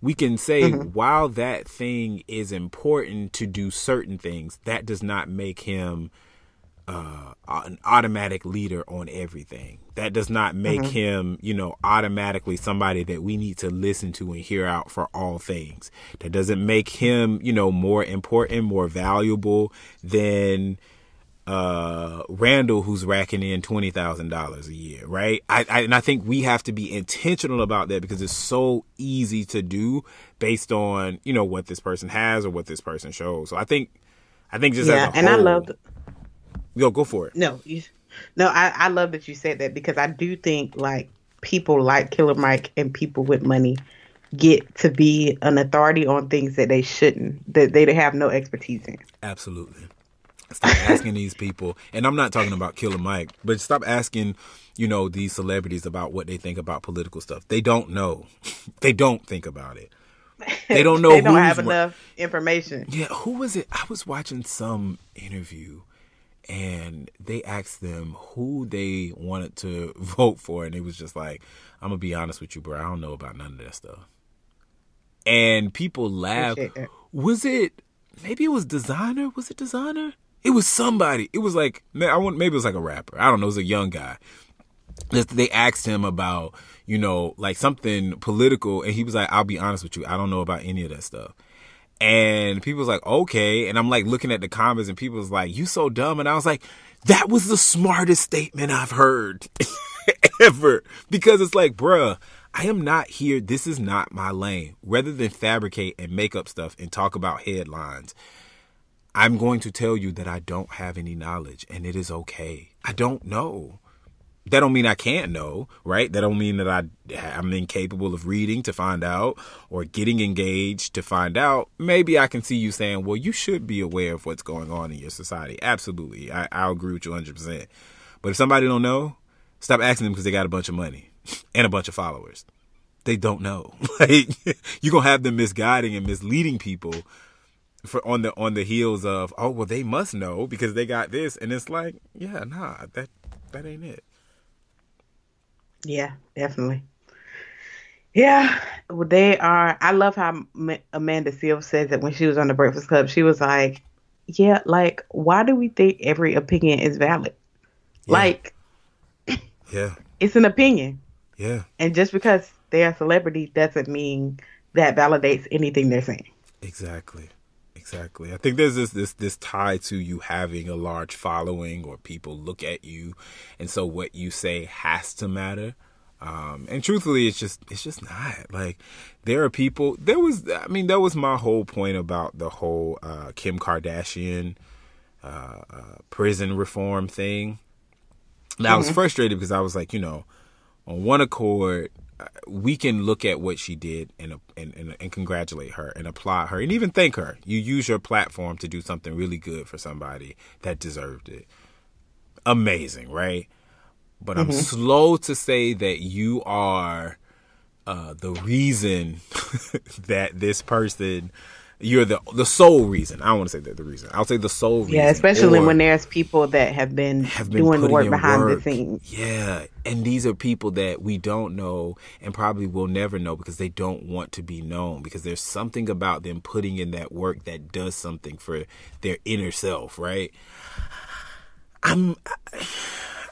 We can say mm-hmm. while that thing is important to do certain things, that does not make him uh, an automatic leader on everything. That does not make mm-hmm. him, you know, automatically somebody that we need to listen to and hear out for all things. That doesn't make him, you know, more important, more valuable than uh, Randall, who's racking in twenty thousand dollars a year, right? I, I, and I think we have to be intentional about that because it's so easy to do based on you know what this person has or what this person shows. So I think, I think just yeah, and whole, I love. The- Go for it. No, you, no, I, I love that you said that because I do think like people like Killer Mike and people with money get to be an authority on things that they shouldn't, that they have no expertise in. Absolutely. Stop asking these people, and I'm not talking about Killer Mike, but stop asking, you know, these celebrities about what they think about political stuff. They don't know. (laughs) they don't think about it. They don't (laughs) know. they don't have enough information. Yeah, who was it? I was watching some interview and they asked them who they wanted to (laughs) vote for, and it was just like, I'm gonna be honest with you, bro. I don't know about none of that stuff. And people laughed. Eh. Was it? Maybe it was Desiigner. Was it Desiigner? It was somebody. It was like man, I want. Maybe it was like a rapper. I don't know. It was a young guy. They asked him about you know like something political, and he was like, "I'll be honest with you. I don't know about any of that stuff." And people was like, okay. And I'm like looking at the comments and people was like, you so dumb. And I was like, that was the smartest statement I've heard (laughs) ever. Because it's like, bruh, I am not here. This is not my lane. Rather than fabricate and make up stuff and talk about headlines, I'm going to tell you that I don't have any knowledge and it is okay. I don't know that don't mean I can't know, right? That don't mean that I I'm incapable of reading to find out or getting engaged to find out. Maybe I can see you saying, "Well, you should be aware of what's going on in your society." Absolutely, I I agree with you 100. percent But if somebody don't know, stop asking them because they got a bunch of money (laughs) and a bunch of followers. They don't know. (laughs) Like you're gonna have them misguiding and misleading people for on the on the heels of, "Oh, well, they must know because they got this," and it's like, yeah, nah, that that ain't it. Yeah, definitely. Yeah, well, they are. I love how Amanda Seales says that when she was on the Breakfast Club, she was like, "Yeah, like why do we think every opinion is valid? Yeah. Like, yeah, (laughs) it's an opinion. Yeah, and just because they're a celebrity doesn't mean that validates anything they're saying. Exactly. Exactly. I think there's this this this tie to you having a large following or people look at you and so what you say has to matter. Um, and truthfully it's just it's just not. Like there are people there was I mean that was my whole point about the whole uh, Kim Kardashian uh, uh, prison reform thing. Now mm-hmm. I was mm-hmm. frustrated because I was like, you know, on one accord we can look at what she did and, and, and and congratulate her and applaud her and even thank her. You use your platform to do something really good for somebody that deserved it. Amazing, right? But mm-hmm. I'm slow to say that you are uh, the reason (laughs) that this person you're the the sole reason. I don't want to say that the reason. I'll say the sole reason. Yeah, especially when there's people that have been, have been doing the work behind work. the scenes. Yeah, and these are people that we don't know and probably will never know because they don't want to be known because there's something about them putting in that work that does something for their inner self, right? I'm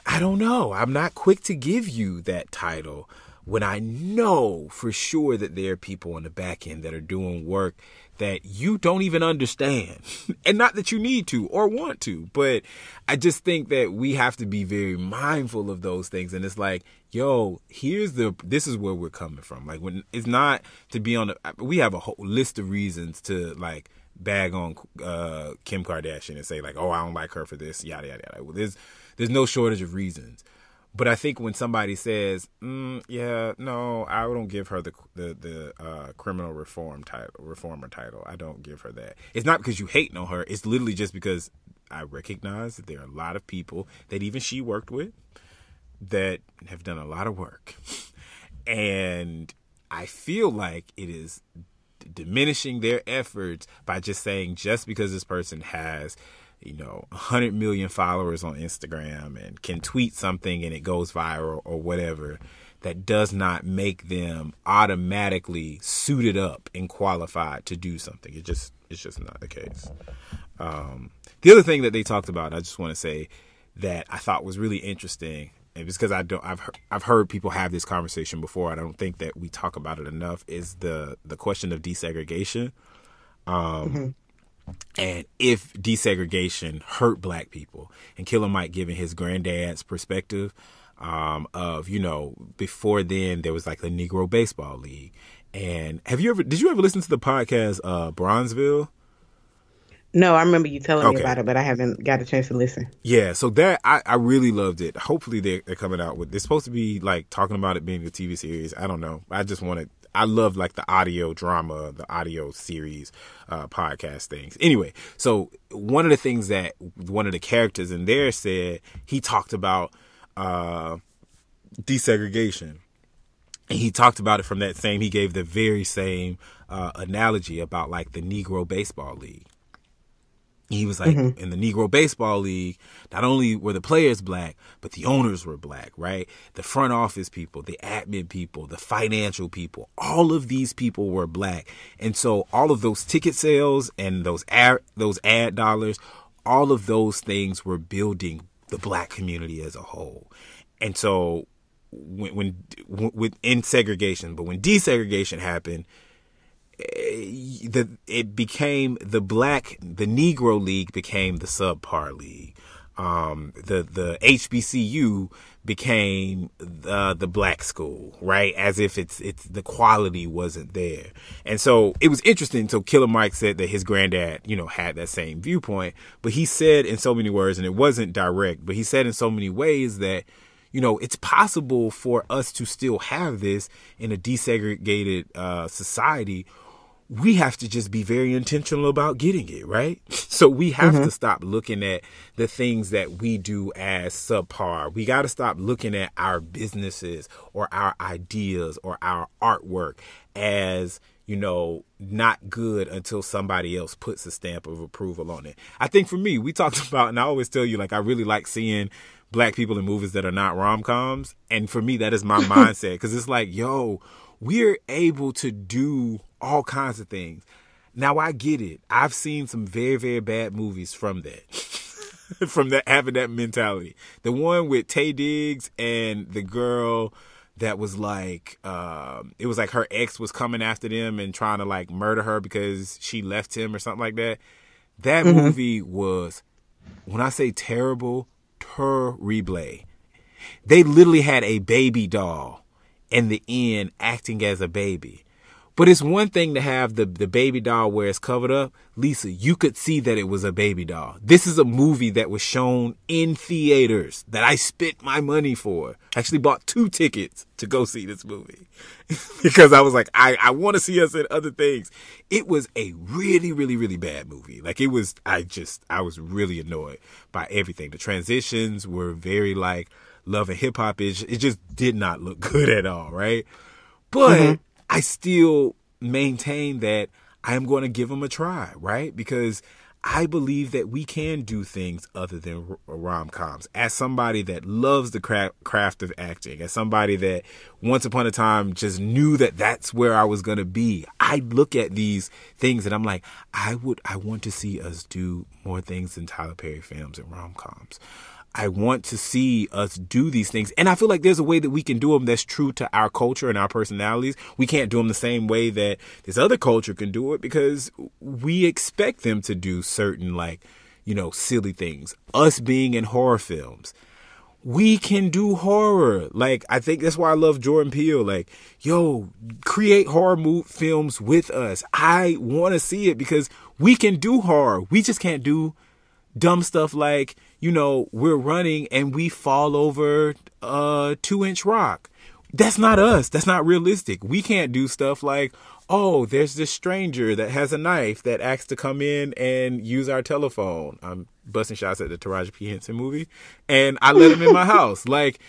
I don't know. I'm not quick to give you that title when I know for sure that there are people on the back end that are doing work that you don't even understand. (laughs) and not that you need to or want to, but I just think that we have to be very mindful of those things. And it's like, yo, here's the, this is where we're coming from. Like when it's not to be on the, we have a whole list of reasons to like, bag on uh, Kim Kardashian and say like, "Oh, I don't like her for this," yada yada yada. Well, there's there's no shortage of reasons. But I think when somebody says, mm, "Yeah, no, I don't give her the the the uh, criminal reform title, reformer title. I don't give her that." It's not because you hate on her. It's literally just because I recognize that there are a lot of people that even she worked with that have done a lot of work, and I feel like it is diminishing their efforts by just saying just because this person has you know 100 million followers on Instagram and can tweet something and it goes viral or whatever that does not make them automatically suited up and qualified to do something it just it's just not the case um, the other thing that they talked about i just want to say that i thought was really interesting and because I don't I've heard, I've heard people have this conversation before. I don't think that we talk about it enough. Is the the question of desegregation, um, mm-hmm. And if desegregation hurt Black people, and Killer Mike giving his granddad's perspective um, of you know before then there was like the Negro Baseball League, and have you ever did you ever listen to the podcast uh, Bronzeville? No, I remember you telling okay. me about it, but I haven't got a chance to listen. Yeah, so that I, I really loved it. Hopefully they're, they're coming out with. They're supposed to be like talking about it being a TV series. I don't know. I just wanted. I love like the audio drama, the audio series, uh, podcast things. Anyway, so one of the things that one of the characters in there said he talked about uh, desegregation. And he talked about it from that same. He gave the very same uh, analogy about like the Negro Baseball League he was like mm-hmm. in the Negro Baseball League, not only were the players black, but the owners were black, right? The front office people, the admin people, the financial people, all of these people were black. And so all of those ticket sales and those ad, those ad dollars, all of those things were building the black community as a whole. And so when, when, when within segregation, but when desegregation happened, the it became the black the Negro League became the subpar league. Um, the the HBCU became the the black school, right? As if it's it's the quality wasn't there, and so it was interesting. So Killer Mike said that his granddad, you know, had that same viewpoint, but he said in so many words, and it wasn't direct, but he said in so many ways that you know, it's possible for us to still have this in a desegregated uh, society we have to just be very intentional about getting it, right? (laughs) So we have mm-hmm. to stop looking at the things that we do as subpar. We got to stop looking at our businesses or our ideas or our artwork as, you know, not good until somebody else puts a stamp of approval on it. I think for me, we talked (laughs) about, and I always tell you, like, I really like seeing black people in movies that are not rom coms. And for me, that is my (laughs) mindset because it's like, yo, we're able to do all kinds of things. Now I get it. I've seen some very, very bad movies from that. (laughs) from that having that mentality. The one with Taye Diggs and the girl that was like um, it was like her ex was coming after them and trying to like murder her because she left him or something like that. That mm-hmm. movie was when I say terrible, terrible. They literally had a baby doll in the end acting as a baby. But it's one thing to have the, the baby doll where it's covered up. Lisa, you could see that it was a baby doll. This is a movie that was shown in theaters that I spent my money for. I actually bought two tickets to go see this movie (laughs) because I was like, I, I want to see us in other things. It was a really, really, really bad movie. Like it was, I just, I was really annoyed by everything. The transitions were very like love and hip hop. It, it just did not look (laughs) good at all, right? But, mm-hmm I still maintain that I am going to give them a try, right? Because I believe that we can do things other than uh, rom coms. As somebody that loves the craft of acting, as somebody that once upon a time just knew that that's where I was going to be, I look at these things and I'm like, I would, I want to see us do more things than Tyler Perry films and rom coms. I want to see us do these things. And I feel like there's a way that we can do them that's true to our culture and our personalities. We can't do them the same way that this other culture can do it because we expect them to do certain, like, you know, silly things. Us being in horror films. We can do horror. Like, I think that's why I love Jordan Peele. Like, yo, create horror films with us. I want to see it because we can do horror. We just can't do dumb stuff like, you know, we're running and we fall over a two inch rock. That's not us. That's not realistic. We can't do stuff like, oh, there's this stranger that has a knife that asks to come in and use our telephone. I'm busting shots at the Taraji P. Henson movie. And I let him in my (laughs) house. Like,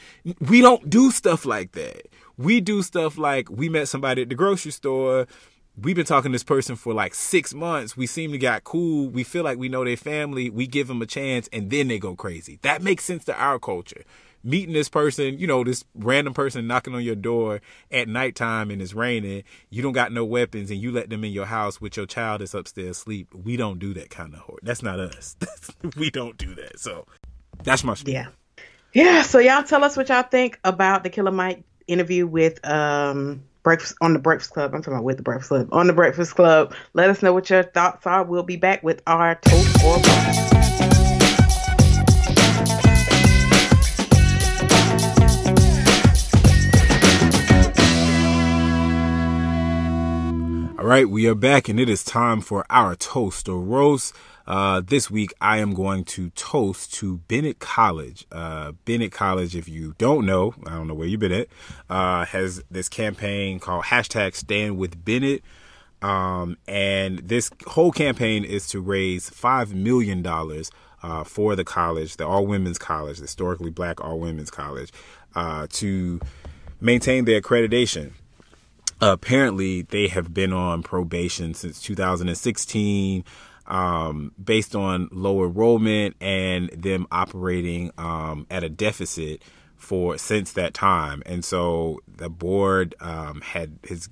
we don't do stuff like that. We do stuff like we met somebody at the grocery store we've been talking to this person for like six months. We seem to got cool. We feel like we know their family. We give them a chance and then they go crazy. That makes sense to our culture. Meeting this person, you know, this random person knocking on your door at nighttime and it's raining, you don't got no weapons and you let them in your house with your child that's upstairs asleep. We don't do that kind of horror. That's not us. (laughs) we don't do that. So that's my. Yeah. Yeah. So y'all tell us what y'all think about the Killer Mike interview with um breakfast on the Breakfast Club. I'm talking about with the Breakfast Club on the Breakfast Club. Let us know what your thoughts are. We'll be back with our toast or. All right, we are back, and it is time for our toast or roast. Uh, this week, I am going to toast to Bennett College. Uh, Bennett College, if you don't know, I don't know where you've been at, uh, has this campaign called hashtag Stand with Bennett. Um, and this whole campaign is to raise $5 million uh, for the college, the all women's college, historically black all women's college, uh, to maintain their accreditation apparently they have been on probation since 2016 um, based on low enrollment and them operating um, at a deficit for since that time and so the board um, had has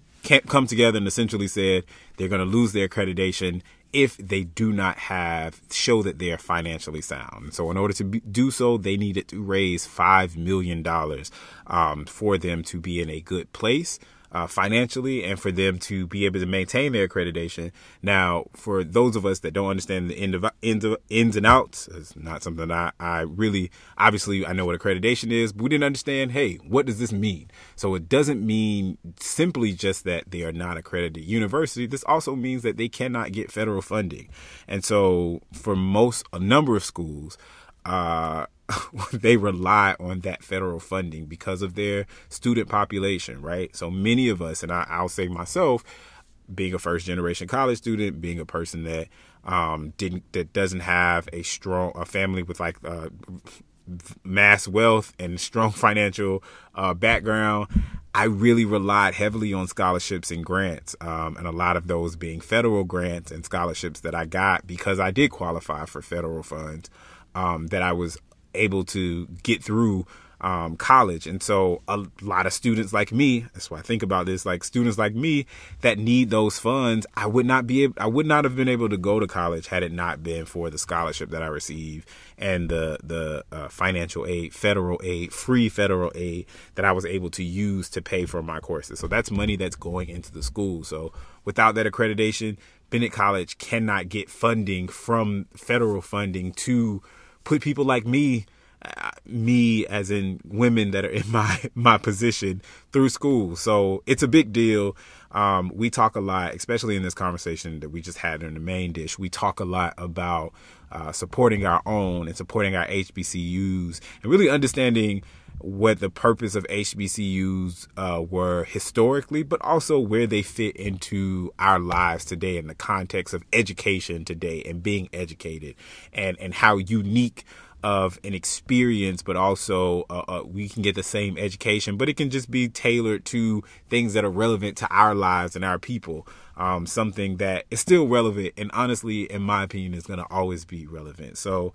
come together and essentially said they're going to lose their accreditation if they do not have show that they are financially sound. So, in order to be, do so, they needed to raise five million dollars um, for them to be in a good place uh, financially and for them to be able to maintain their accreditation. Now, for those of us that don't understand the end of, ends, of, ends and outs, it's not something I, I really, obviously, I know what accreditation is, but we didn't understand, hey, what does this mean? So it doesn't mean simply just that they are not accredited university. This also means that they cannot get federal funding. And so for most, a number of schools, uh, (laughs) they rely on that federal funding because of their student population, right? So many of us, and I, will say myself, being a first generation college student, being a person that um, didn't that doesn't have a strong a family with like uh, mass wealth and strong (laughs) financial uh, background, I really relied heavily on scholarships and grants, um, and a lot of those being federal grants and scholarships that I got because I did qualify for federal funds. Um, that I was able to get through um, college. And so a lot of students like me, that's why I think about this, like students like me that need those funds, I would not be able, I would not have been able to go to college had it not been for the scholarship that I received and the, the uh, financial aid, federal aid, free federal aid that I was able to use to pay for my courses. So that's money that's going into the school. So without that accreditation, Bennett College cannot get funding from federal funding to put people like me me as in women that are in my (laughs) my position through school. So it's a big deal. Um, we talk a lot especially in this conversation that we just had in the main dish. We talk a lot about uh, supporting our own and supporting our hbcus and really understanding what the purpose of HBCUs uh, were historically, but also where they fit into our lives today in the context of education today and being educated, and and how unique of an experience, but also uh, uh, we can get the same education, but it can just be tailored to things that are relevant to our lives and our people. Um, something that is still relevant, and honestly, in my opinion, is going to always be relevant. So.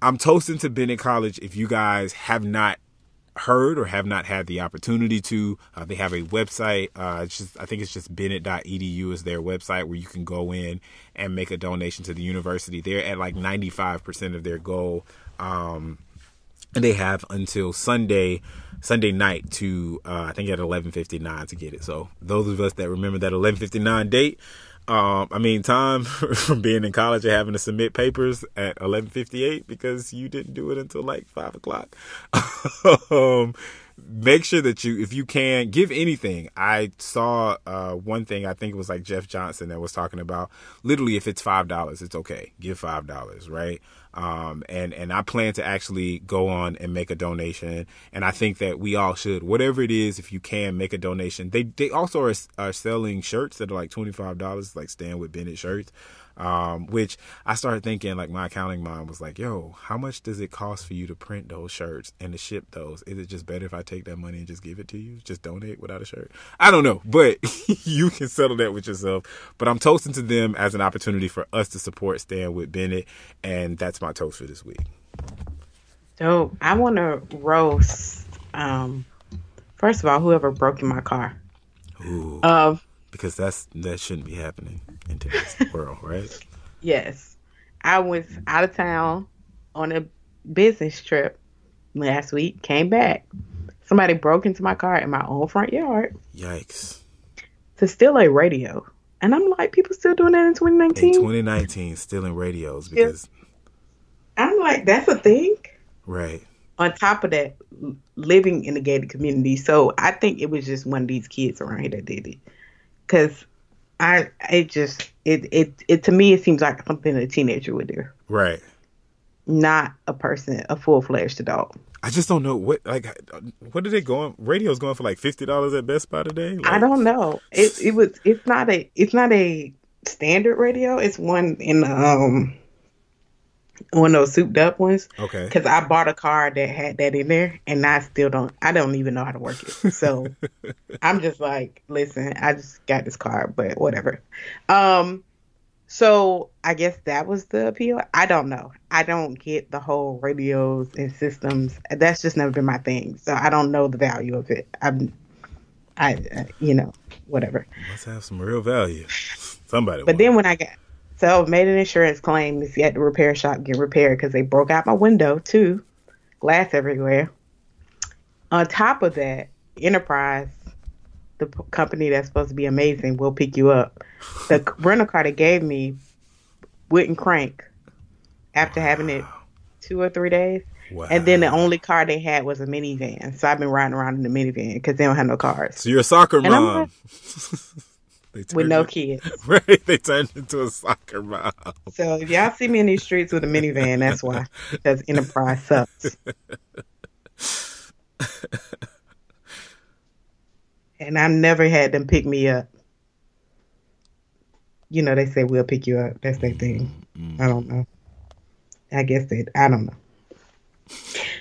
I'm toasting to Bennett College. If you guys have not heard or have not had the opportunity to, uh, they have a website. Uh, just I think it's just bennett.edu is their website where you can go in and make a donation to the university. They're at like 95% of their goal. Um, and they have until Sunday Sunday night to uh, I think at eleven fifty nine to get it. So those of us that remember that eleven fifty nine date, um, I mean time (laughs) from being in college and having to submit papers at eleven fifty eight because you didn't do it until like five o'clock. (laughs) um, make sure that you, if you can, give anything. I saw uh, one thing. I think it was like Jeff Johnson that was talking about. Literally, if it's five dollars, it's okay. Give five dollars, right? Um, and and I plan to actually go on and make a donation. And I think that we all should, whatever it is, if you can make a donation. They they also are, are selling shirts that are like twenty five dollars, like Stand with Bennett shirts. Um, which I started thinking, like my accounting mind was like, "Yo, how much does it cost for you to print those shirts and to ship those? Is it just better if I take that money and just give it to you, just donate without a shirt? I don't know, but (laughs) you can settle that with yourself. But I'm toasting to them as an opportunity for us to support Stand with Bennett, and that's my toast for this week. So I want to roast. Um, first of all, whoever broke in my car. Ooh, Um, because that's that shouldn't be happening in today's (laughs) world, right? yes, I was out of town on a business trip last week. Came back. Somebody broke into my car in my own front yard Yikes! to steal a radio, and I'm like, people still doing that in In 2019. 2019, stealing radios because I'm like, that's a thing. right. on top of that, living in the gated community. So I think it was just one of these kids around here that did it. Cause I, it just, it, it, it to me, it seems like something a teenager would do, Right. not a person, a full fledged adult. I just don't know what like what are they going? Radio's going for like fifty dollars at Best Buy today. Like, I don't know. It, it was, it's not a, it's not a standard radio. It's one in um, one of those souped up ones. Okay. Because I bought a car that had that in there, and I still don't. I don't even know how to work it. So (laughs) I'm just like, listen, I just got this car, but whatever. Um, so I guess that was the appeal. I don't know. I don't get the whole radios and systems. That's just never been my thing. So I don't know the value of it. I'm, I, uh, you know, whatever. Must have some real value. (laughs) Somebody. But want then when I got so I made an insurance claim, it's at the repair shop get repaired because they broke out my window too, glass everywhere. On top of that, Enterprise, the p- company that's supposed to be amazing, will pick you up. The rental car they gave me wouldn't crank after having it two or three days. Wow. And then the only car they had was a minivan. So I've been riding around in the minivan because they don't have no cars So you're a soccer And I'm mom. like- They (laughs) with no kids. (laughs) Right. They turned into a soccer mom. So if y'all see me in these streets with a minivan, that's why. Because Enterprise sucks. (laughs) and I never had them pick me up. You know, they say we'll pick you up. That's their thing. Mm-hmm. I don't know. I guess they, I don't know.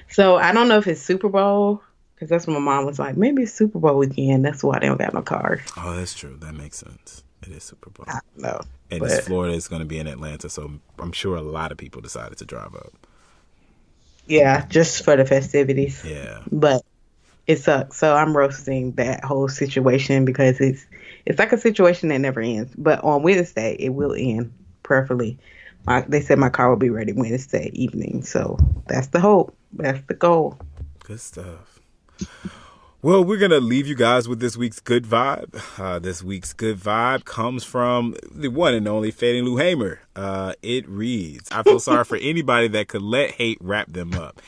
So I don't know if it's Super Bowl, because that's when my mom was like. Maybe it's Super Bowl weekend. That's why they don't got no cars. Oh, that's true. That makes sense. It is Super Bowl. I know. And But- it's Florida is going to be in Atlanta, so I'm sure a lot of people decided to drive up. Yeah, just for the festivities. Yeah. but it sucks. So I'm roasting that whole situation because it's it's like a situation that never ends. But on Wednesday, it will end. Preferably, my, they said my car will be ready Wednesday evening. So that's the hope. That's the goal. Good stuff. Well, we're going to leave you guys with this week's good vibe. Uh, this week's good vibe comes from the one and only Fannie Lou Hamer. Uh, it reads I feel sorry for anybody that could let hate wrap them up.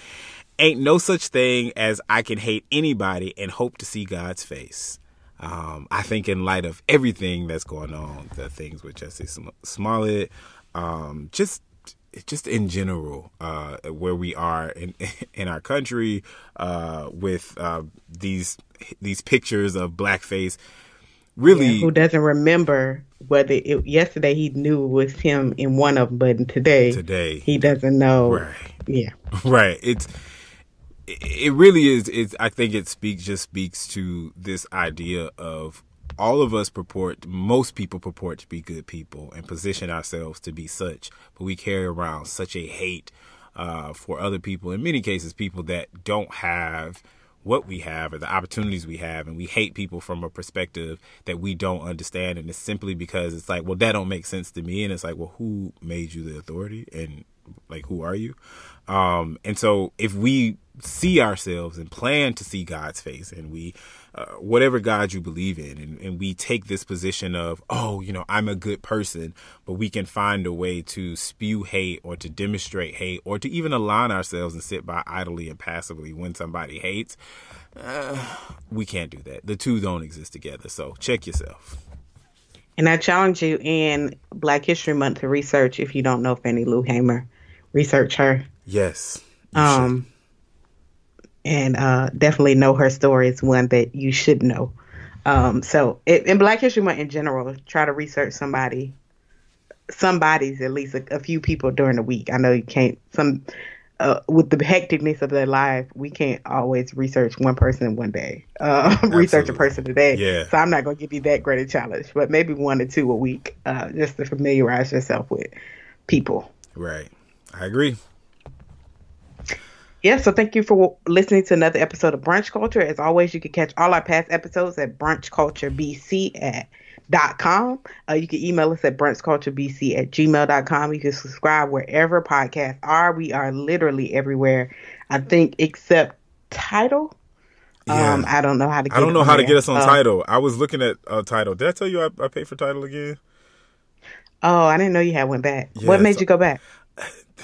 Ain't no such thing as I can hate anybody and hope to see God's face. Um, I think in light of everything that's going on, the things with Jussie Sm- Smollett, um, just just in general, uh, where we are in (laughs) in our country, uh, with uh, these these pictures of blackface, really, Who doesn't remember whether it, yesterday he knew it was him in one of them, but today today, he doesn't know. right? Yeah. (laughs) right it's it really is it's i think it speaks just speaks to this idea of all of us purport most people purport to be good people and position ourselves to be such but we carry around such a hate uh, for other people in many cases people that don't have what we have or the opportunities we have and we hate people from a perspective that we don't understand and it's simply because it's like well that don't make sense to me and it's like well who made you the authority and like who are you? Um and so if we see ourselves and plan to see God's face and we uh, whatever God you believe in and, and we take this position of oh you know I'm a good person but we can find a way to spew hate or to demonstrate hate or to even align ourselves and sit by idly and passively when somebody hates uh, we can't do that the two don't exist together so check yourself And I challenge you in Black History Month to research if you don't know Fannie Lou Hamer. Research her. yes Um and uh definitely know her story is one that you should know. Um so it, in Black History Month in general, try to research somebody somebody's at least a, a few people during the week. I know you can't some uh, with the hecticness of their life, we can't always research one person in one day. (laughs) Uh, research a person today. Yeah. So I'm not going to give you that great a challenge, but maybe one or two a week, uh, just to familiarize yourself with people. right I agree Yeah, so thank you for listening to another episode of Brunch Culture. As always, you can catch all our past episodes at brunchculturebc at dot com. Uh, you can email us at brunchculturebc at gmail.com. You can subscribe wherever podcasts are. We are literally everywhere, I think, except Tidal. Yeah. Um, I don't know how to get I don't know how to get us on Uh, Tidal. I was looking at uh, Tidal. Did I tell you I, I paid for Tidal again? Oh, I didn't know you had went back. Yeah, what made so- you go back?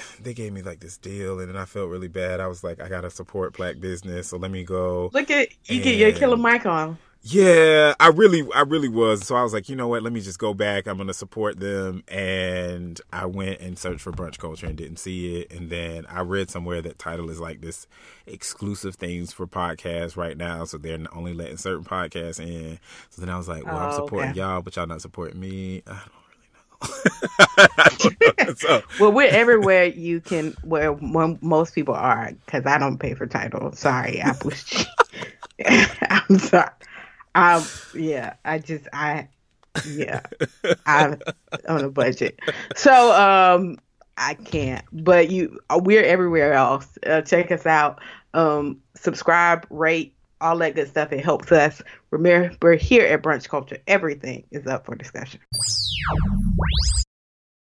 (laughs) They gave me like this deal, and then I felt really bad. I was like, I gotta support black business, so let me go. Look at you get your Killer Mike on. Yeah, I really, I really was. So I was like, you know what? Let me just go back. I'm gonna support them, and I went and searched for brunch culture and didn't see it. And then I read somewhere that Tidal is like this exclusive things for podcasts right now, so they're only letting certain podcasts in. So then I was like, well, I'm Oh, supporting okay. y'all, but y'all not supporting me. I don't (laughs) so (laughs) Well, we're everywhere you can, where mo- most people are, because I don't pay for Tidal. Sorry, I pushed (laughs) I'm sorry. Um, yeah, I just, I, yeah, I'm on a budget. So, um, I can't, but you, we're everywhere else. Uh, check us out. Um, subscribe, rate, all that good stuff. It helps us. Remember, we're here at Brunch Culture, everything is up for discussion.